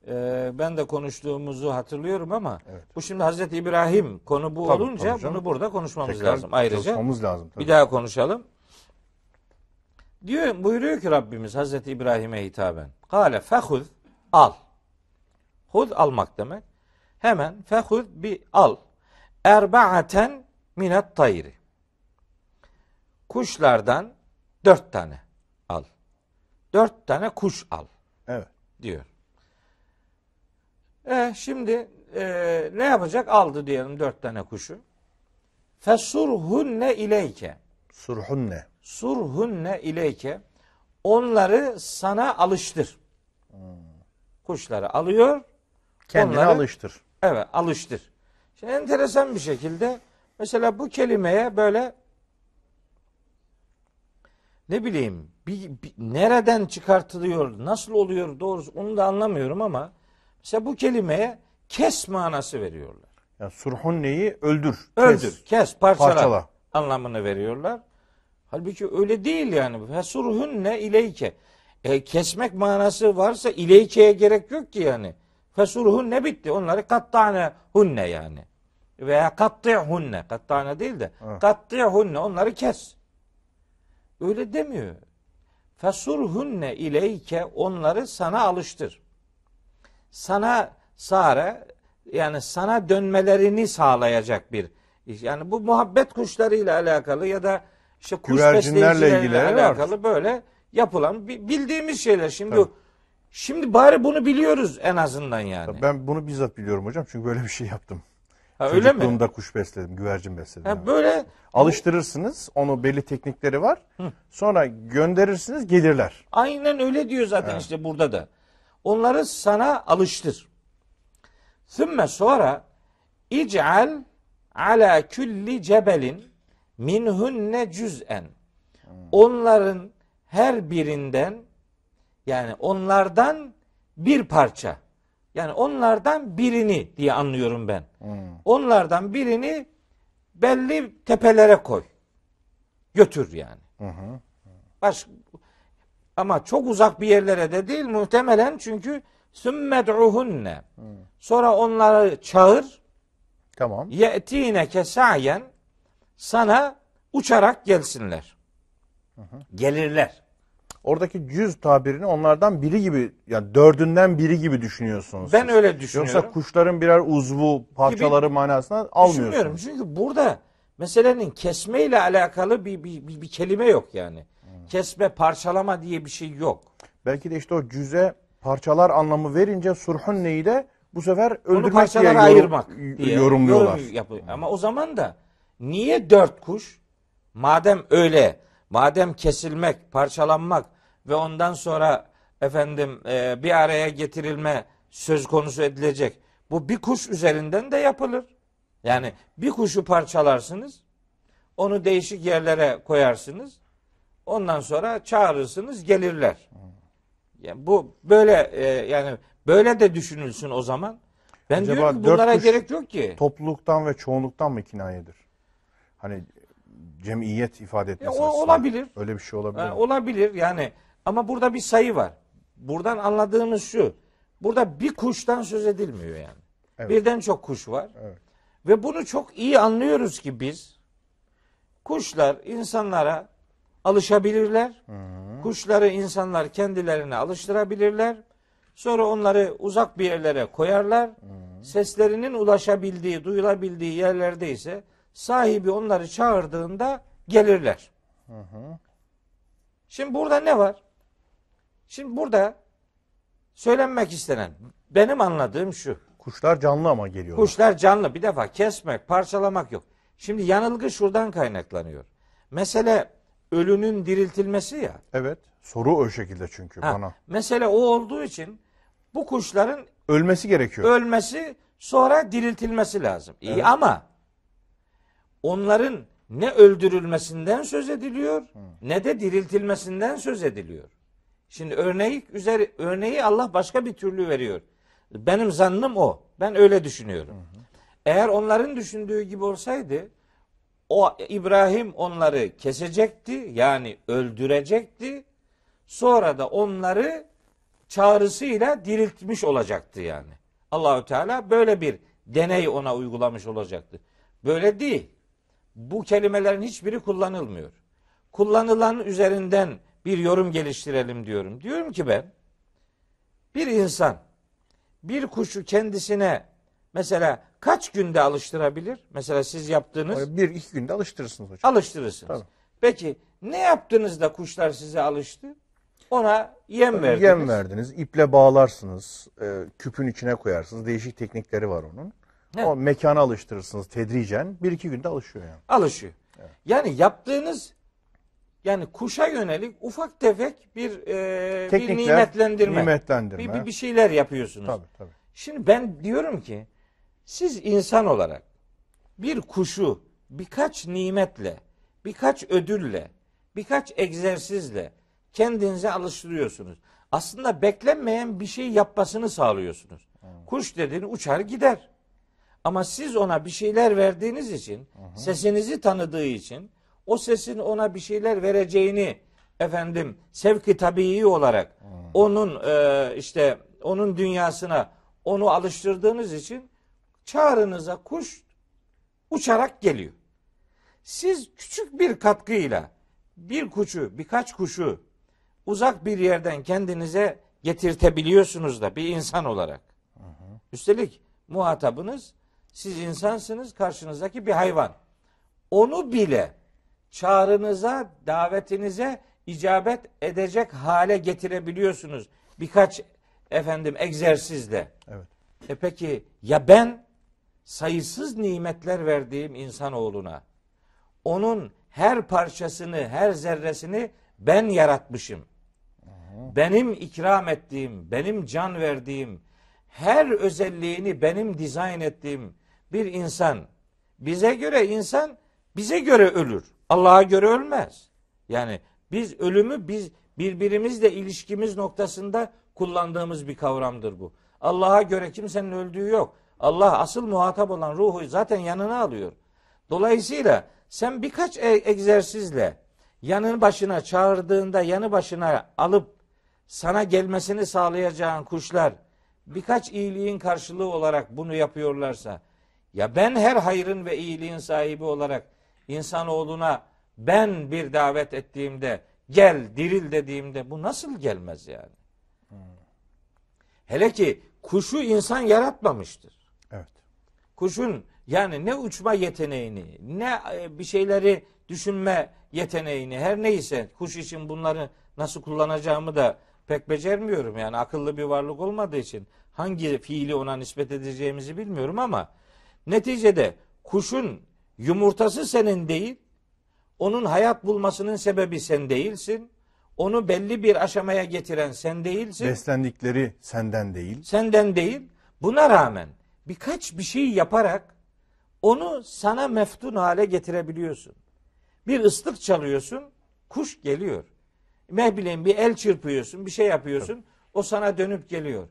Speaker 2: Ee, ben de konuştuğumuzu hatırlıyorum ama
Speaker 1: Evet.
Speaker 2: bu şimdi Hazreti İbrahim konu bu
Speaker 1: Tabii,
Speaker 2: olunca
Speaker 1: tabii canım.
Speaker 2: bunu burada konuşmamız
Speaker 1: Tekrar
Speaker 2: lazım. Ayrıca
Speaker 1: lazım. Tabii.
Speaker 2: bir daha konuşalım. Diyor buyuruyor ki Rabbimiz Hazreti İbrahim'e hitaben. Kale fehud al. Hud almak demek. Hemen fehud bir al. Erba'aten minet tayri. Kuşlardan dört tane al. Dört tane kuş al
Speaker 1: Evet.
Speaker 2: diyor. E şimdi e, ne yapacak? Aldı diyelim dört tane kuşu. Fesurhunne ileyke.
Speaker 1: Surhun ne?
Speaker 2: Surhunne ileyke. Onları sana alıştır. Kuşları alıyor.
Speaker 1: Kendine
Speaker 2: Onları-
Speaker 1: alıştır.
Speaker 2: Evet alıştır. Şimdi enteresan bir şekilde mesela bu kelimeye böyle ne bileyim bir, bir- nereden çıkartılıyor, nasıl oluyor doğrusu onu da anlamıyorum ama mesela bu kelimeye kes manası veriyorlar.
Speaker 1: Yani surhun neyi? Öldür.
Speaker 2: Öldür,
Speaker 1: kes,
Speaker 2: kes, parçala,
Speaker 1: parçala.
Speaker 2: anlamını veriyorlar. Halbuki öyle değil yani. Fesurhunne ileyke. E, kesmek manası varsa ileykeye gerek yok ki yani. Fesurhunne bitti. Onları kattane hunne yani. Veya katti'hunne. Kattane değil de
Speaker 1: Evet.
Speaker 2: katti'hunne. Onları kes. Öyle demiyor. Fesurhunne ileyke onları sana alıştır. Sana sare yani sana dönmelerini sağlayacak bir. Yani bu muhabbet kuşlarıyla alakalı ya da işte kuş besleyicileriyle
Speaker 1: ilgili var.
Speaker 2: alakalı böyle yapılan bi- bildiğimiz şeyler. Şimdi
Speaker 1: Tabii.
Speaker 2: şimdi bari bunu biliyoruz en azından yani.
Speaker 1: Ben bunu bizzat biliyorum hocam. Çünkü böyle bir şey yaptım.
Speaker 2: Ha, öyle mi?
Speaker 1: Çocukluğumda kuş besledim. Güvercin besledim.
Speaker 2: Ha,
Speaker 1: yani.
Speaker 2: böyle
Speaker 1: Alıştırırsınız. Onu belli teknikleri var. Sonra gönderirsiniz gelirler.
Speaker 2: aynen öyle diyor zaten işte burada da. Onları sana alıştır. Sümme sonra ic'al ala külli cebelin minhunne cüz'en. Onların her birinden yani onlardan bir parça. Yani onlardan birini diye anlıyorum ben. Onlardan birini belli tepelere koy. Götür yani. Baş, ama çok uzak bir yerlere de değil muhtemelen çünkü sümmed'uhunne. Sonra onları çağır.
Speaker 1: Tamam.
Speaker 2: Ye'tine kesayen sana uçarak gelsinler. Gelirler.
Speaker 1: Oradaki cüz tabirini onlardan biri gibi yani dördünden biri gibi düşünüyorsunuz.
Speaker 2: Ben
Speaker 1: siz.
Speaker 2: öyle düşünüyorum.
Speaker 1: Yoksa kuşların birer uzvu parçaları manasına almıyorsunuz.
Speaker 2: Düşünmüyorum. Çünkü burada meselenin kesme ile alakalı bir, bir, bir, bir kelime yok yani. Kesme, parçalama diye bir şey yok.
Speaker 1: Belki de işte o cüze parçalar anlamı verince surhun neyi de bu sefer
Speaker 2: Onu
Speaker 1: öldürmek diye
Speaker 2: parçalara
Speaker 1: yorum-
Speaker 2: ayırmak diye
Speaker 1: yorumluyorlar.
Speaker 2: yorum yapıyor. Ama o zaman da niye dört kuş? Madem öyle, madem kesilmek, parçalanmak ve ondan sonra efendim e, bir araya getirilme söz konusu edilecek. Bu bir kuş üzerinden de yapılır. Yani bir kuşu parçalarsınız, onu değişik yerlere koyarsınız. Ondan sonra çağırırsınız, gelirler. Yani bu böyle e, yani böyle de düşünülsün o zaman. Ben
Speaker 1: Acaba
Speaker 2: diyorum ki bunlara gerek yok ki.
Speaker 1: Topluluktan ve çoğunluktan mı kinayedir? Hani cemiyet ifade etmesi
Speaker 2: Ya o olabilir.
Speaker 1: Öyle bir şey olabilir.
Speaker 2: Ha,
Speaker 1: mi?
Speaker 2: olabilir yani ama burada bir sayı var. Buradan anladığımız şu. Burada bir kuştan söz edilmiyor yani.
Speaker 1: Evet.
Speaker 2: Birden çok kuş var.
Speaker 1: Evet.
Speaker 2: Ve bunu çok iyi anlıyoruz ki biz kuşlar insanlara alışabilirler. Kuşları insanlar kendilerine alıştırabilirler. Sonra onları uzak bir yerlere koyarlar. Seslerinin ulaşabildiği, duyulabildiği yerlerde ise sahibi onları çağırdığında gelirler. Şimdi burada ne var? Şimdi burada söylenmek istenen benim anladığım şu.
Speaker 1: Kuşlar canlı ama geliyorlar.
Speaker 2: Kuşlar canlı. Bir defa kesmek, parçalamak yok. Şimdi yanılgı şuradan kaynaklanıyor. Mesele ölünün diriltilmesi ya.
Speaker 1: Evet. Soru o şekilde çünkü
Speaker 2: Ha,
Speaker 1: bana.
Speaker 2: mesele o olduğu için bu kuşların
Speaker 1: Ölmesi gerekiyor.
Speaker 2: ölmesi sonra diriltilmesi lazım. İyi ama onların ne öldürülmesinden söz ediliyor ne de diriltilmesinden söz ediliyor. Şimdi örneği üzeri örneği Allah başka bir türlü veriyor. Benim zannım o. Ben öyle düşünüyorum. Eğer onların düşündüğü gibi olsaydı o İbrahim onları kesecekti yani öldürecekti. Sonra da onları çağrısıyla diriltmiş olacaktı yani. Allahü Teala böyle bir deney ona uygulamış olacaktı. Böyle değil. Bu kelimelerin hiçbiri kullanılmıyor. Kullanılan üzerinden bir yorum geliştirelim diyorum. Diyorum ki ben bir insan bir kuşu kendisine mesela kaç günde alıştırabilir? Mesela siz yaptığınız
Speaker 1: Bir iki günde alıştırırsınız hocam.
Speaker 2: alıştırırsınız.
Speaker 1: Tabii.
Speaker 2: Peki ne yaptınız da kuşlar size alıştı? Ona yem verdiniz.
Speaker 1: Yem verdiniz, iple bağlarsınız, e, küpün içine koyarsınız. Değişik teknikleri var onun.
Speaker 2: Evet.
Speaker 1: O mekana alıştırırsınız tedricen. Bir iki günde alışıyor yani.
Speaker 2: alışıyor. Yani yaptığınız yani kuşa yönelik ufak tefek bir, e, bir
Speaker 1: Teknikler,
Speaker 2: nimetlendirme.
Speaker 1: nimetlendirme.
Speaker 2: Bir, bir, bir şeyler yapıyorsunuz.
Speaker 1: Tabii tabii.
Speaker 2: Şimdi ben diyorum ki siz insan olarak bir kuşu birkaç nimetle, birkaç ödülle, birkaç egzersizle kendinize alıştırıyorsunuz. Aslında beklenmeyen bir şey yapmasını sağlıyorsunuz. Kuş dediğin uçar gider. Ama siz ona bir şeyler verdiğiniz için, sesinizi tanıdığı için, o sesin ona bir şeyler vereceğini efendim sevki tabii olarak onun e, işte onun dünyasına onu alıştırdığınız için çağrınıza kuş uçarak geliyor. Siz küçük bir katkıyla bir kuşu, birkaç kuşu uzak bir yerden kendinize getirtebiliyorsunuz da bir insan olarak. Üstelik muhatabınız siz insansınız, karşınızdaki bir hayvan. Onu bile çağrınıza, davetinize icabet edecek hale getirebiliyorsunuz. Birkaç efendim egzersizle.
Speaker 1: Evet.
Speaker 2: E peki ya ben sayısız nimetler verdiğim insanoğluna onun her parçasını, her zerresini ben yaratmışım. benim ikram ettiğim, benim can verdiğim, her özelliğini benim dizayn ettiğim bir insan, bize göre insan bize göre ölür. Allah'a göre ölmez. Yani biz ölümü biz birbirimizle ilişkimiz noktasında kullandığımız bir kavramdır bu. Allah'a göre kimsenin öldüğü yok. Allah asıl muhatap olan ruhu zaten yanına alıyor. Dolayısıyla sen birkaç e- egzersizle yanı başına çağırdığında yanı başına alıp sana gelmesini sağlayacağın kuşlar birkaç iyiliğin karşılığı olarak bunu yapıyorlarsa ya ben her hayrın ve iyiliğin sahibi olarak insanoğluna ben bir davet ettiğimde gel diril dediğimde bu nasıl gelmez yani? Hele ki kuşu insan yaratmamıştır. Kuşun yani ne uçma yeteneğini, ne e, bir şeyleri düşünme yeteneğini, her neyse kuş için bunları nasıl kullanacağımı da pek becermiyorum. Yani akıllı bir varlık olmadığı için hangi fiili ona nispet edeceğimizi bilmiyorum ama neticede kuşun yumurtası senin değil, onun hayat bulmasının sebebi sen değilsin. Onu belli bir aşamaya getiren sen değilsin.
Speaker 1: Beslendikleri senden değil.
Speaker 2: Senden değil. Buna rağmen birkaç bir şey yaparak onu sana meftun hale getirebiliyorsun. Bir ıslık çalıyorsun, kuş geliyor. Ne bir el çırpıyorsun, bir şey yapıyorsun, o sana dönüp geliyor.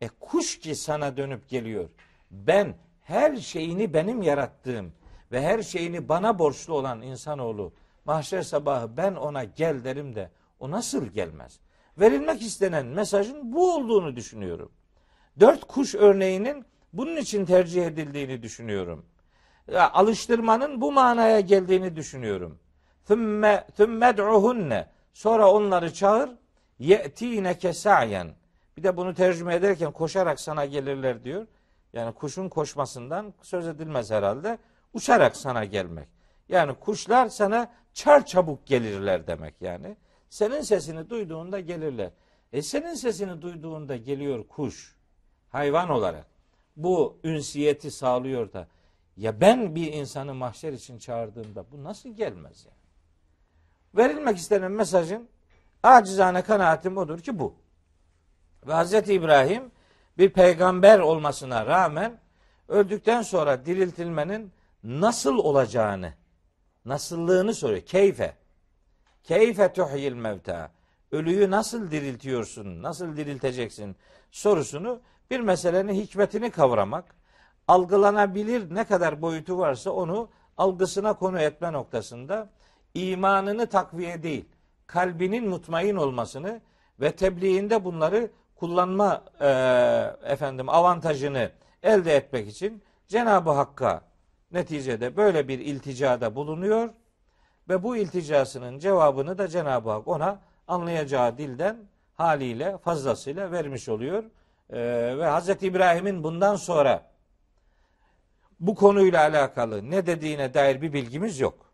Speaker 2: E kuş ki sana dönüp geliyor. Ben her şeyini benim yarattığım ve her şeyini bana borçlu olan insanoğlu mahşer sabahı ben ona gel derim de o nasıl gelmez? Verilmek istenen mesajın bu olduğunu düşünüyorum. Dört kuş örneğinin bunun için tercih edildiğini düşünüyorum. Alıştırmanın bu manaya geldiğini düşünüyorum. Thümme thümmed'uhunne sonra onları çağır ye'tineke sa'yen. Bir de bunu tercüme ederken koşarak sana gelirler diyor. Yani kuşun koşmasından söz edilmez herhalde. Uçarak sana gelmek. Yani kuşlar sana çar çabuk gelirler demek yani. Senin sesini duyduğunda gelirler. E senin sesini duyduğunda geliyor kuş hayvan olarak. Bu ünsiyeti sağlıyor da ya ben bir insanı mahşer için çağırdığımda bu nasıl gelmez yani? Verilmek istenen mesajın acizane kanaatim odur ki bu. Ve Hz. İbrahim bir peygamber olmasına rağmen öldükten sonra diriltilmenin nasıl olacağını, nasıllığını soruyor. Keyfe. Keyfe tuhyil mevta. Ölüyü nasıl diriltiyorsun, nasıl dirilteceksin sorusunu bir meselenin hikmetini kavramak, algılanabilir ne kadar boyutu varsa onu algısına konu etme noktasında imanını takviye değil, kalbinin mutmain olmasını ve tebliğinde bunları kullanma e, efendim avantajını elde etmek için Cenab-ı Hakk'a neticede böyle bir ilticada bulunuyor ve bu ilticasının cevabını da Cenab-ı Hak ona anlayacağı dilden haliyle fazlasıyla vermiş oluyor. Ee, ve Hazreti İbrahim'in bundan sonra bu konuyla alakalı ne dediğine dair bir bilgimiz yok.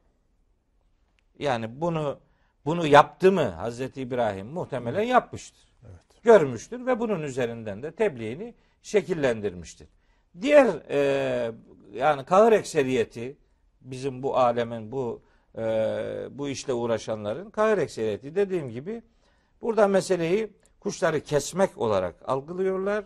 Speaker 2: Yani bunu bunu yaptı mı Hazreti İbrahim muhtemelen yapmıştır.
Speaker 1: Evet.
Speaker 2: Görmüştür ve bunun üzerinden de tebliğini şekillendirmiştir. Diğer e, yani kahır ekseriyeti bizim bu alemin bu e, bu işle uğraşanların kahır ekseriyeti dediğim gibi burada meseleyi kuşları kesmek olarak algılıyorlar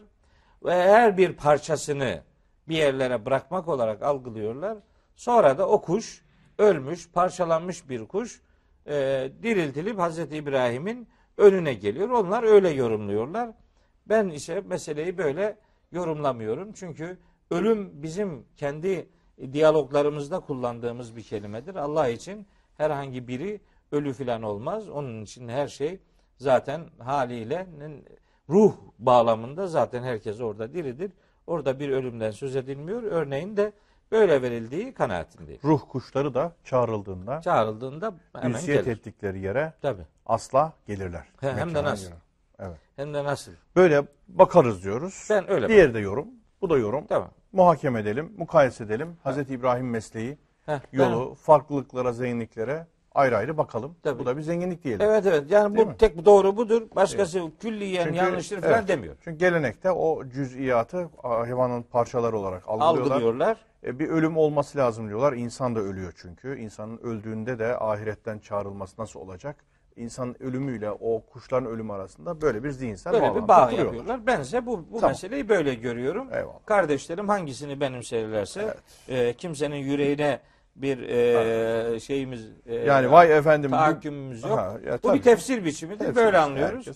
Speaker 2: ve her bir parçasını bir yerlere bırakmak olarak algılıyorlar. Sonra da o kuş ölmüş, parçalanmış bir kuş e, diriltilip Hazreti İbrahim'in önüne geliyor. Onlar öyle yorumluyorlar. Ben ise meseleyi böyle yorumlamıyorum. Çünkü ölüm bizim kendi diyaloglarımızda kullandığımız bir kelimedir. Allah için herhangi biri ölü filan olmaz. Onun için her şey zaten haliyle ruh bağlamında zaten herkes orada diridir. Orada bir ölümden söz edilmiyor. Örneğin de böyle verildiği kanaatindeyim.
Speaker 1: Ruh kuşları da çağrıldığında
Speaker 2: Çağrıldığında hemen
Speaker 1: ünsiyet
Speaker 2: gelir.
Speaker 1: ettikleri yere
Speaker 2: Tabii.
Speaker 1: asla gelirler.
Speaker 2: He, hem de nasıl?
Speaker 1: göre. Evet.
Speaker 2: Hem de nasıl?
Speaker 1: Böyle bakarız diyoruz.
Speaker 2: Ben öyle
Speaker 1: Diğeri de yorum. Bu da yorum.
Speaker 2: Tamam.
Speaker 1: Muhakeme edelim, mukayese edelim. Hazreti İbrahim mesleği,
Speaker 2: Heh,
Speaker 1: yolu, farklılıklara, zenginliklere ayrı ayrı bakalım.
Speaker 2: Tabii.
Speaker 1: Bu da bir zenginlik diyelim.
Speaker 2: Evet evet. Yani
Speaker 1: Değil
Speaker 2: bu
Speaker 1: mi?
Speaker 2: tek doğru budur. Başkası külliyen
Speaker 1: Çünkü-
Speaker 2: yanlıştır falan
Speaker 1: evet.
Speaker 2: demiyor.
Speaker 1: Çünkü gelenekte o cüz'iyatı hayvanın parçaları olarak algılıyorlar.
Speaker 2: Algılıyorlar.
Speaker 1: E, bir ölüm olması lazım diyorlar. İnsan da ölüyor çünkü. İnsanın öldüğünde de ahiretten çağrılması nasıl olacak? insanın ölümüyle o kuşların ölümü arasında böyle bir zihinsel
Speaker 2: Böyle bir bağ
Speaker 1: kuruyorlar.
Speaker 2: yapıyorlar. Bense bu, bu
Speaker 1: Tamam.
Speaker 2: meseleyi böyle görüyorum.
Speaker 1: Eyvallah.
Speaker 2: Kardeşlerim hangisini benimserlerse e, kimsenin yüreğine bir e, şeyimiz e,
Speaker 1: Yani vay efendim
Speaker 2: tahakkümümüz yok.
Speaker 1: Aha, ya
Speaker 2: bu
Speaker 1: tabii.
Speaker 2: bir tefsir biçimidir.
Speaker 1: Tefsir
Speaker 2: böyle anlıyoruz.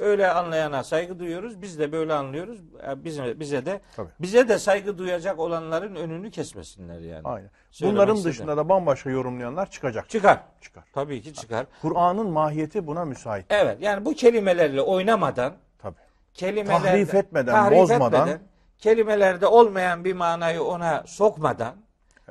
Speaker 2: Öyle anlayana saygı duyuyoruz. Biz de böyle anlıyoruz. E, Bize, bize de
Speaker 1: Tabii.
Speaker 2: bize de saygı duyacak olanların önünü kesmesinler yani.
Speaker 1: Aynen.
Speaker 2: Söylemek
Speaker 1: Bunların
Speaker 2: istedim.
Speaker 1: dışında da bambaşka yorumlayanlar çıkacak.
Speaker 2: Çıkar.
Speaker 1: Çıkar.
Speaker 2: Tabii ki çıkar.
Speaker 1: Kur'an'ın mahiyeti buna müsait.
Speaker 2: Evet yani bu kelimelerle oynamadan
Speaker 1: Tabii.
Speaker 2: kelimelerde
Speaker 1: Tahrif etmeden,
Speaker 2: tahrif
Speaker 1: bozmadan.
Speaker 2: etmeden, kelimelerde olmayan bir manayı ona sokmadan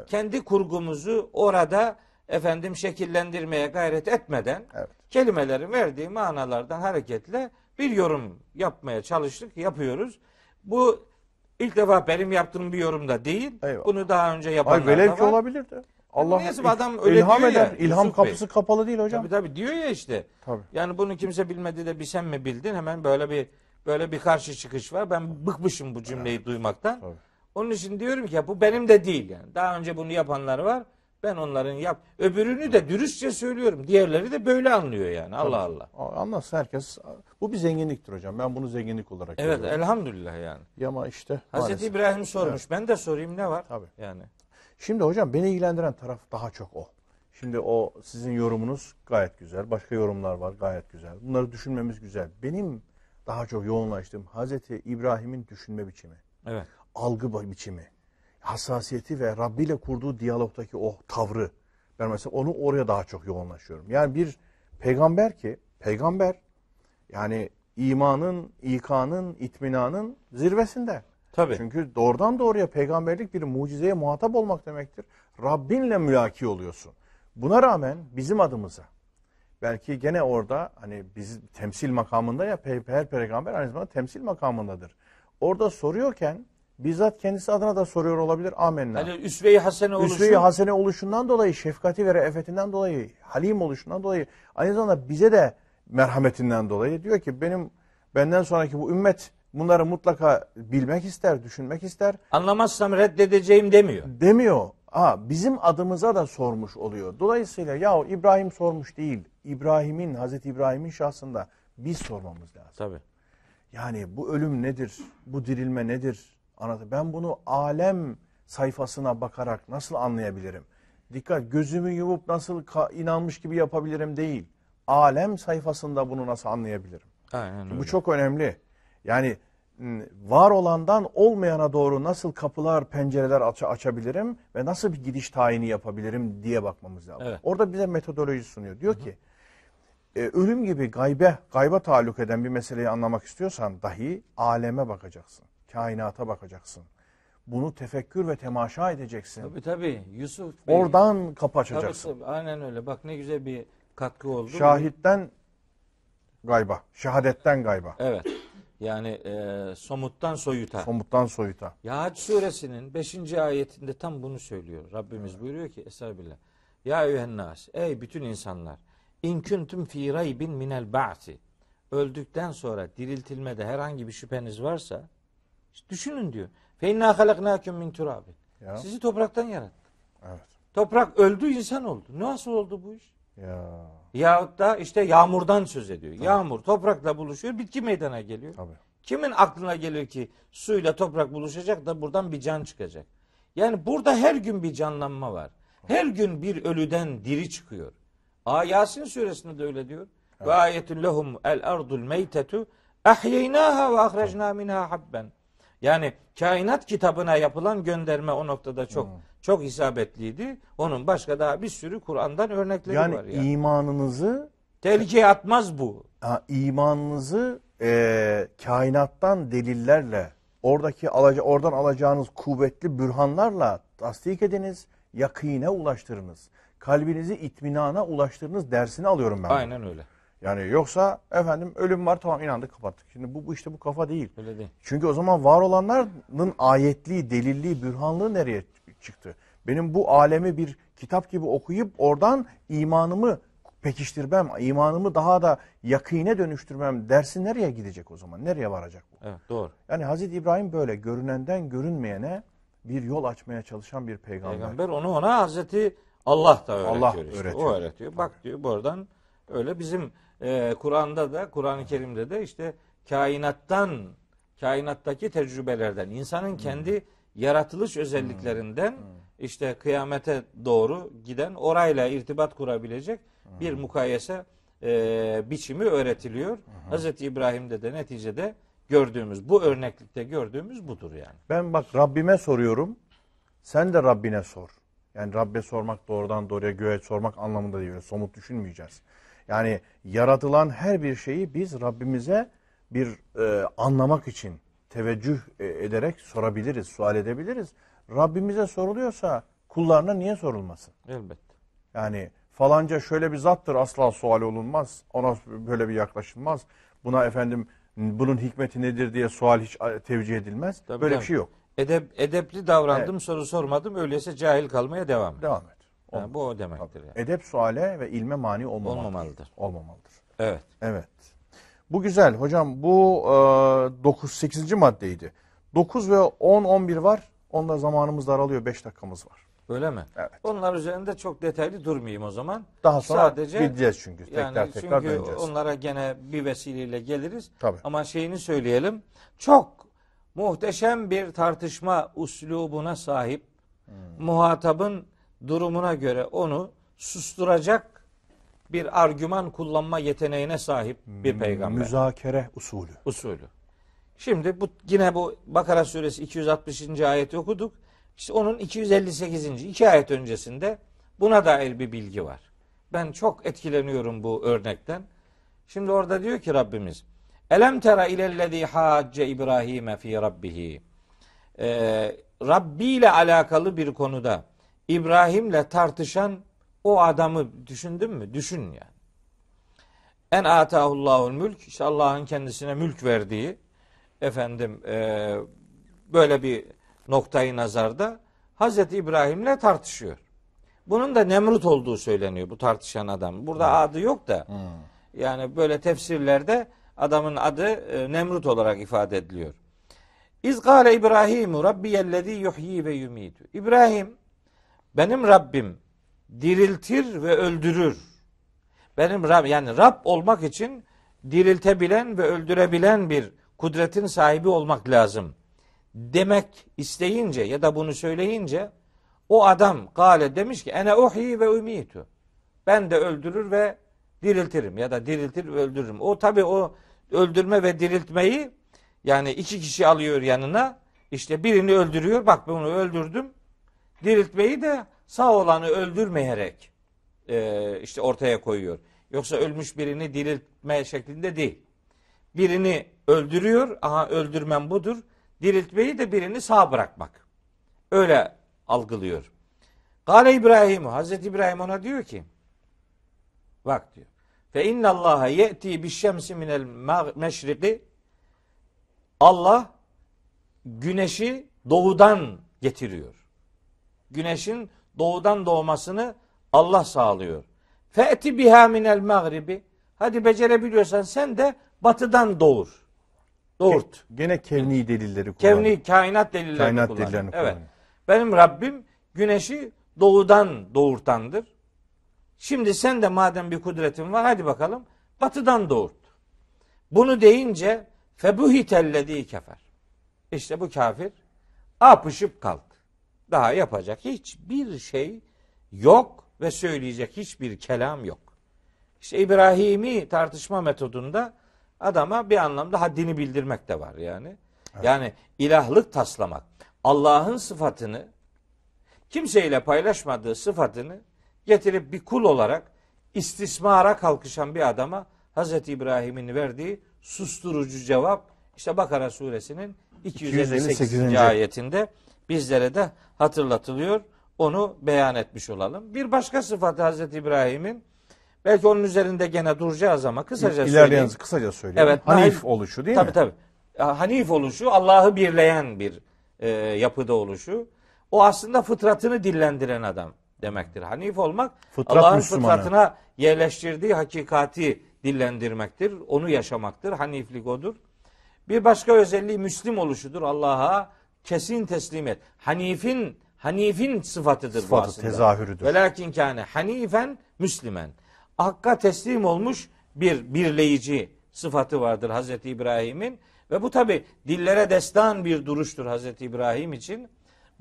Speaker 2: kendi kurgumuzu orada efendim şekillendirmeye gayret etmeden
Speaker 1: Evet.
Speaker 2: kelimelerin verdiği manalardan hareketle bir yorum yapmaya çalıştık, yapıyoruz. Bu ilk defa benim yaptığım bir yorum da değil.
Speaker 1: Eyvallah.
Speaker 2: Bunu daha önce
Speaker 1: Ay
Speaker 2: yapanlar
Speaker 1: velev
Speaker 2: da
Speaker 1: ki
Speaker 2: var.
Speaker 1: olabilirdi. Allah
Speaker 2: neyse, adam öyle
Speaker 1: ilham
Speaker 2: diyor ya,
Speaker 1: eder. İlham
Speaker 2: Yusuf Bey.
Speaker 1: kapısı kapalı değil hocam.
Speaker 2: Tabii tabii diyor ya işte.
Speaker 1: Tabii.
Speaker 2: Yani bunu kimse bilmedi de bir sen mi bildin? Hemen böyle bir böyle bir karşı çıkış var. Ben bıkmışım bu cümleyi duymaktan.
Speaker 1: Tabii.
Speaker 2: Onun için diyorum ki ya bu benim de değil yani. Daha önce bunu yapanlar var. Ben onların yap. Öbürünü de dürüstçe söylüyorum. Diğerleri de böyle anlıyor yani. Allah Allah.
Speaker 1: Anlatsın herkes. Bu bir zenginliktir hocam. Ben bunu zenginlik olarak
Speaker 2: Evet
Speaker 1: görüyorum.
Speaker 2: elhamdülillah yani.
Speaker 1: Ama işte
Speaker 2: Hazreti
Speaker 1: maalesef.
Speaker 2: İbrahim sormuş. Ben de sorayım ne var?
Speaker 1: Tabii.
Speaker 2: Yani.
Speaker 1: Şimdi hocam beni ilgilendiren taraf daha çok o. Şimdi o sizin yorumunuz gayet güzel. Başka yorumlar var gayet güzel. Bunları düşünmemiz güzel. Benim daha çok yoğunlaştığım Hazreti İbrahim'in düşünme biçimi,
Speaker 2: Evet.
Speaker 1: Algı bi- biçimi, hassasiyeti ve Rabbi ile kurduğu diyalogdaki o tavrı. Ben mesela onu oraya daha çok yoğunlaşıyorum. Yani bir peygamber ki, peygamber yani imanın, ikanın, itminanın zirvesinde.
Speaker 2: Tabii.
Speaker 1: Çünkü doğrudan doğruya peygamberlik bir mucizeye muhatap olmak demektir. Rabbinle mülaki oluyorsun. Buna rağmen bizim adımıza belki gene orada hani biz temsil makamında ya her peygamber aynı zamanda temsil makamındadır. Orada soruyorken bizzat kendisi adına da soruyor olabilir. Amenna.
Speaker 2: Yani üsve-i hasene oluşu.
Speaker 1: Üsve-i hasene oluşundan dolayı, şefkati ve re'efetinden dolayı, halim oluşundan dolayı, aynı zamanda bize de merhametinden dolayı diyor ki benim benden sonraki bu ümmet bunları mutlaka bilmek ister, düşünmek ister.
Speaker 2: Anlamazsam reddedeceğim demiyor.
Speaker 1: Demiyor. Ha, bizim adımıza da sormuş oluyor. Dolayısıyla ya İbrahim sormuş değil. İbrahim'in, Hazreti İbrahim'in şahsında biz sormamız lazım.
Speaker 2: Tabii.
Speaker 1: Yani bu ölüm nedir? Bu dirilme nedir? Anlatın. Ben bunu alem sayfasına bakarak nasıl anlayabilirim? Dikkat gözümü yumup nasıl inanmış gibi yapabilirim değil. Alem sayfasında bunu nasıl anlayabilirim?
Speaker 2: Aynen öyle.
Speaker 1: Bu çok önemli. Yani var olandan olmayana doğru nasıl kapılar, pencereler aç- açabilirim ve nasıl bir gidiş tayini yapabilirim diye bakmamız lazım.
Speaker 2: Evet.
Speaker 1: Orada bize metodoloji sunuyor. Diyor ki e, ölüm gibi gaybe, gayba taalluk eden bir meseleyi anlamak istiyorsan dahi aleme bakacaksın. Kainata bakacaksın. Bunu tefekkür ve temaşa edeceksin.
Speaker 2: Tabii tabii. Yusuf Bey.
Speaker 1: Oradan kapı
Speaker 2: Tabii,
Speaker 1: açacaksın.
Speaker 2: tabii. Aynen öyle. Bak ne güzel bir katkı oldu.
Speaker 1: Şahitten gayba, şehadetten gayba.
Speaker 2: Evet. Yani e, somuttan soyuta.
Speaker 1: Somuttan soyuta.
Speaker 2: Ya Hac suresinin 5. ayetinde tam bunu söylüyor. Rabbimiz buyuruyor ki Estağfirullah. Ya eyyühennas. Ey bütün insanlar. İn kuntum fi raybin minel ba'si. Öldükten sonra diriltilmede herhangi bir şüpheniz varsa işte düşünün diyor. Fe inna halaknakum min turabin. Sizi topraktan yarattık.
Speaker 1: Evet.
Speaker 2: Toprak öldü insan oldu. Nasıl oldu bu iş?
Speaker 1: Ya
Speaker 2: Yahut da işte yağmurdan söz ediyor. Yağmur toprakla buluşuyor, bitki meydana geliyor.
Speaker 1: tabii.
Speaker 2: Kimin aklına gelir ki suyla toprak buluşacak da buradan bir can çıkacak? Yani burada her gün bir canlanma var. Her gün bir ölüden diri çıkıyor. Aa Yasin suresinde de öyle diyor. Ve ayetun lehum el ardul meytetu ahyeynaha ve ahrecna minha habben. Yani kainat kitabına yapılan gönderme o noktada çok çok isabetliydi. Onun başka daha bir sürü Kur'an'dan örnekleri
Speaker 1: Yani
Speaker 2: var yani.
Speaker 1: imanınızı
Speaker 2: Tehlikeye atmaz bu.
Speaker 1: ha, imanınızı e, kainattan delillerle oradaki alaca, oradan alacağınız kuvvetli bürhanlarla tasdik ediniz, yakine ulaştırınız. Kalbinizi itminana ulaştırınız dersini alıyorum ben.
Speaker 2: Aynen öyle.
Speaker 1: Yani yoksa efendim ölüm var tamam inandık kapattık. Şimdi bu, bu işte bu kafa değil.
Speaker 2: Öyle değil.
Speaker 1: Çünkü o zaman var olanların ayetliği, delilliği, bürhanlığı nereye çıktı? Benim bu alemi bir kitap gibi okuyup oradan imanımı pekiştirmem, imanımı daha da yakine dönüştürmem dersi nereye gidecek o zaman? Nereye varacak bu?
Speaker 2: Evet doğru.
Speaker 1: Yani Hazreti İbrahim böyle görünenden görünmeyene bir yol açmaya çalışan bir peygamber.
Speaker 2: Peygamber onu ona Hazreti Allah da öğretiyor
Speaker 1: Allah
Speaker 2: işte.
Speaker 1: öğretiyor.
Speaker 2: O öğretiyor. Bak diyor buradan Öyle bizim e, Kur'an'da da Kur'an-ı Kerim'de de işte kainattan kainattaki tecrübelerden insanın kendi yaratılış özelliklerinden işte kıyamete doğru giden orayla irtibat kurabilecek bir mukayese e, biçimi öğretiliyor. Hazreti İbrahim'de de neticede gördüğümüz bu örneklikte gördüğümüz budur yani.
Speaker 1: Ben bak Rabbime soruyorum. Sen de Rabbine sor. Yani Rabbe sormak doğrudan doğruya göğe sormak anlamında değil. Somut düşünmeyeceğiz. Yani yaratılan her bir şeyi biz Rabbimize bir e, anlamak için teveccüh e, ederek sorabiliriz, sual edebiliriz. Rabbimize soruluyorsa kullarına niye sorulmasın?
Speaker 2: Elbette.
Speaker 1: Yani falanca şöyle bir zattır asla sual olunmaz. Ona böyle bir yaklaşılmaz. Buna efendim bunun hikmeti nedir diye sual hiç tevcih edilmez.
Speaker 2: Tabii,
Speaker 1: böyle
Speaker 2: tabii.
Speaker 1: bir şey yok.
Speaker 2: Edep, edepli davrandım, soru sormadım. Öyleyse cahil kalmaya devam et.
Speaker 1: Devam et.
Speaker 2: Yani bu o demektir yani.
Speaker 1: Edep suale ve ilme mani olmamalıdır.
Speaker 2: Olmamalıdır.
Speaker 1: Olmamalıdır.
Speaker 2: Evet.
Speaker 1: Evet. Bu güzel hocam. Bu e, 9 8. maddeydi. 9 ve 10 11 var. Onda zamanımız daralıyor. 5 dakikamız var.
Speaker 2: Öyle mi?
Speaker 1: Evet.
Speaker 2: Onlar üzerinde çok detaylı durmayayım o zaman.
Speaker 1: Daha sonra
Speaker 2: Sadece
Speaker 1: gideceğiz çünkü. Tekrar
Speaker 2: yani
Speaker 1: tekrar
Speaker 2: çünkü
Speaker 1: döneceğiz.
Speaker 2: onlara gene bir vesileyle geliriz.
Speaker 1: Tabii.
Speaker 2: Ama şeyini söyleyelim. Çok muhteşem bir tartışma uslubuna sahip.
Speaker 1: Hmm.
Speaker 2: Muhatabın durumuna göre onu susturacak bir argüman kullanma yeteneğine sahip bir peygamber.
Speaker 1: Müzakere usulü.
Speaker 2: usulü. Şimdi bu yine bu Bakara suresi 260. ayeti okuduk. İşte onun 258. iki ayet öncesinde buna dair bir bilgi var. Ben çok etkileniyorum bu örnekten. Şimdi orada diyor ki Rabbimiz Elem tera ilellezî hacce İbrahim'e fi rabbihi. Ee, Rabbi ile alakalı bir konuda İbrahim'le tartışan o adamı düşündün mü? Düşün yani. En atahullahul mülk işte Allah'ın kendisine mülk verdiği efendim e, böyle bir noktayı nazarda Hazreti İbrahim'le tartışıyor. Bunun da Nemrut olduğu söyleniyor bu tartışan adam. Burada adı yok da yani böyle tefsirlerde adamın adı e, Nemrut olarak ifade ediliyor. İz gâle İbrahimu rabbiyellezî yuhyi ve yumitu. İbrahim benim Rabbim diriltir ve öldürür. Benim Rab yani Rab olmak için diriltebilen ve öldürebilen bir kudretin sahibi olmak lazım. Demek isteyince ya da bunu söyleyince o adam gale demiş ki ene uhyi ve umitu. Ben de öldürür ve diriltirim ya da diriltir ve öldürürüm. O tabi o öldürme ve diriltmeyi yani iki kişi alıyor yanına işte birini öldürüyor bak bunu öldürdüm. Diriltmeyi de sağ olanı öldürmeyerek e, işte ortaya koyuyor. Yoksa ölmüş birini diriltme şeklinde değil. Birini öldürüyor, aha öldürmem budur. Diriltmeyi de birini sağ bırakmak. Öyle algılıyor. Gale İbrahim, Hazreti İbrahim ona diyor ki, bak diyor. Fe inna Allaha ye'ti bi şemsi minel meşriki Allah güneşi doğudan getiriyor. Güneşin doğudan doğmasını Allah sağlıyor. Fe'ti biha minel mağribi. Hadi becerebiliyorsan sen de batıdan doğur. Doğurt.
Speaker 1: Gene kevni delilleri kullanıyor.
Speaker 2: Kevni kainat delillerini
Speaker 1: Kainat delillerini
Speaker 2: Evet.
Speaker 1: kullanıyor.
Speaker 2: Benim Rabbim güneşi doğudan doğurtandır. Şimdi sen de madem bir kudretin var hadi bakalım batıdan doğurt. Bunu deyince febuhitellezî kefer. İşte bu kafir apışıp kaldı. Daha yapacak hiçbir şey yok ve söyleyecek hiçbir kelam yok. İşte İbrahimi tartışma metodunda adama bir anlamda haddini bildirmek de var yani. Yani ilahlık taslamak. Allah'ın sıfatını kimseyle paylaşmadığı sıfatını getirip bir kul olarak istismara kalkışan bir adama Hazreti İbrahim'in verdiği susturucu cevap işte Bakara suresinin 258.
Speaker 1: 258.
Speaker 2: ayetinde bizlere de hatırlatılıyor. Onu beyan etmiş olalım. Bir başka sıfatı Hazreti İbrahim'in belki onun üzerinde gene duracağız ama kısaca
Speaker 1: İlerleyen kısaca söyleyeyim.
Speaker 2: Evet,
Speaker 1: Hanif oluşu değil
Speaker 2: tabii,
Speaker 1: mi?
Speaker 2: Tabii Hanif oluşu Allah'ı birleyen bir e, yapıda oluşu. O aslında fıtratını dillendiren adam demektir. Hanif olmak
Speaker 1: Fıtrat
Speaker 2: Allah'ın
Speaker 1: Müslümanı.
Speaker 2: fıtratına yerleştirdiği hakikati dillendirmektir. Onu yaşamaktır. Haniflik odur. Bir başka özelliği Müslim oluşudur. Allah'a kesin teslim et. Hanifin Hanifin sıfatıdır bu
Speaker 1: Sıfatı,
Speaker 2: aslında.
Speaker 1: tezahürüdür.
Speaker 2: Velakin kâne hanifen müslimen. Hakka teslim olmuş bir birleyici sıfatı vardır Hazreti İbrahim'in ve bu tabi dillere destan bir duruştur Hazreti İbrahim için.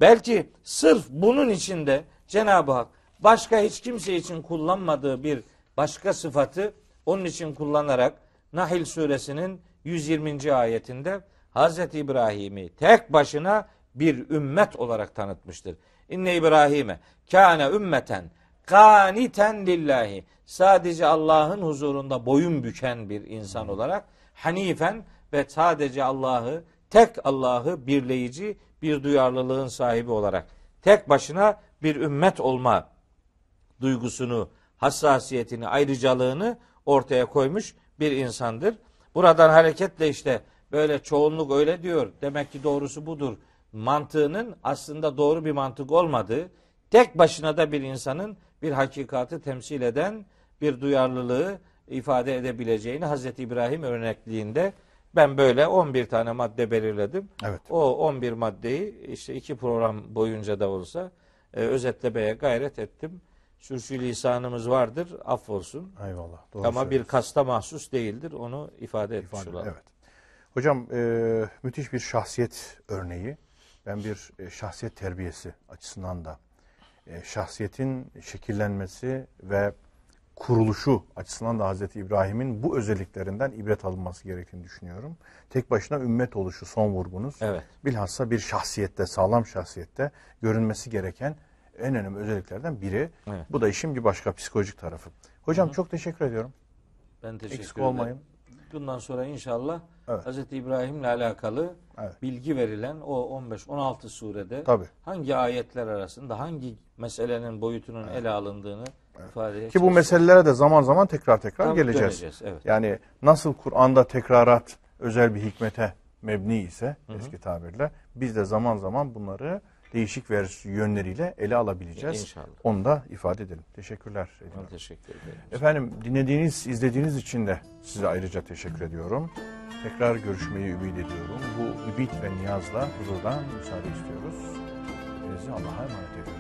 Speaker 2: Belki sırf bunun içinde Cenab-ı Hak başka hiç kimse için kullanmadığı bir başka sıfatı onun için kullanarak Nahil suresinin 120. ayetinde Hazreti İbrahim'i tek başına bir ümmet olarak tanıtmıştır. İnne İbrahim'e kâne ümmeten kaniten lillahi. Sadece Allah'ın huzurunda boyun büken bir insan olarak hanifen ve sadece Allah'ı tek Allah'ı birleyici bir duyarlılığın sahibi olarak tek başına bir ümmet olma duygusunu, hassasiyetini, ayrıcalığını ortaya koymuş bir insandır. Buradan hareketle işte böyle çoğunluk öyle diyor. Demek ki doğrusu budur. Mantığının aslında doğru bir mantık olmadığı, tek başına da bir insanın bir hakikatı temsil eden bir duyarlılığı ifade edebileceğini Hazreti İbrahim örnekliğinde ben böyle 11 tane madde belirledim.
Speaker 1: Evet.
Speaker 2: O 11 maddeyi işte iki program boyunca da olsa e, özetlemeye gayret ettim. Sürçülisanımız vardır, affolsun.
Speaker 1: Eyvallah. Doğru
Speaker 2: Ama bir kasta mahsus değildir. Onu ifade etmiş
Speaker 1: İfade-
Speaker 2: olalım.
Speaker 1: Evet. Hocam e, müthiş bir şahsiyet örneği. Ben bir e, şahsiyet terbiyesi açısından da e, şahsiyetin şekillenmesi ve kuruluşu açısından da Hazreti İbrahim'in bu özelliklerinden ibret alınması gerektiğini düşünüyorum. Tek başına ümmet oluşu son vurgunuz.
Speaker 2: Evet.
Speaker 1: Bilhassa bir şahsiyette, sağlam şahsiyette görünmesi gereken en önemli özelliklerden biri.
Speaker 2: Evet.
Speaker 1: Bu da işin bir başka psikolojik tarafı. Hocam çok teşekkür ediyorum.
Speaker 2: Ben teşekkür
Speaker 1: Eksik
Speaker 2: ederim.
Speaker 1: olmayın.
Speaker 2: Bundan sonra inşallah
Speaker 1: Evet.
Speaker 2: Hz. İbrahim'le alakalı
Speaker 1: Evet.
Speaker 2: bilgi verilen o 15-16 surede
Speaker 1: Tabii.
Speaker 2: hangi ayetler arasında hangi meselenin boyutunun ele alındığını ifade edeceğiz.
Speaker 1: Ki bu meselelere de zaman zaman tekrar tekrar
Speaker 2: Tabii
Speaker 1: geleceğiz.
Speaker 2: döneceğiz, evet.
Speaker 1: Yani nasıl Kur'an'da tekrarat özel bir hikmete mebni ise eski tabirle biz de zaman zaman bunları değişik vers yönleriyle ele alabileceğiz.
Speaker 2: İnşallah.
Speaker 1: Onu da ifade edelim. Teşekkürler.
Speaker 2: Ben
Speaker 1: ediyorum.
Speaker 2: teşekkür ederim.
Speaker 1: Efendim dinlediğiniz, izlediğiniz için de size ayrıca teşekkür ediyorum. Tekrar görüşmeyi ümit ediyorum. Bu ümit ve niyazla huzurdan müsaade istiyoruz. Hepinizi Allah'a emanet ediyoruz.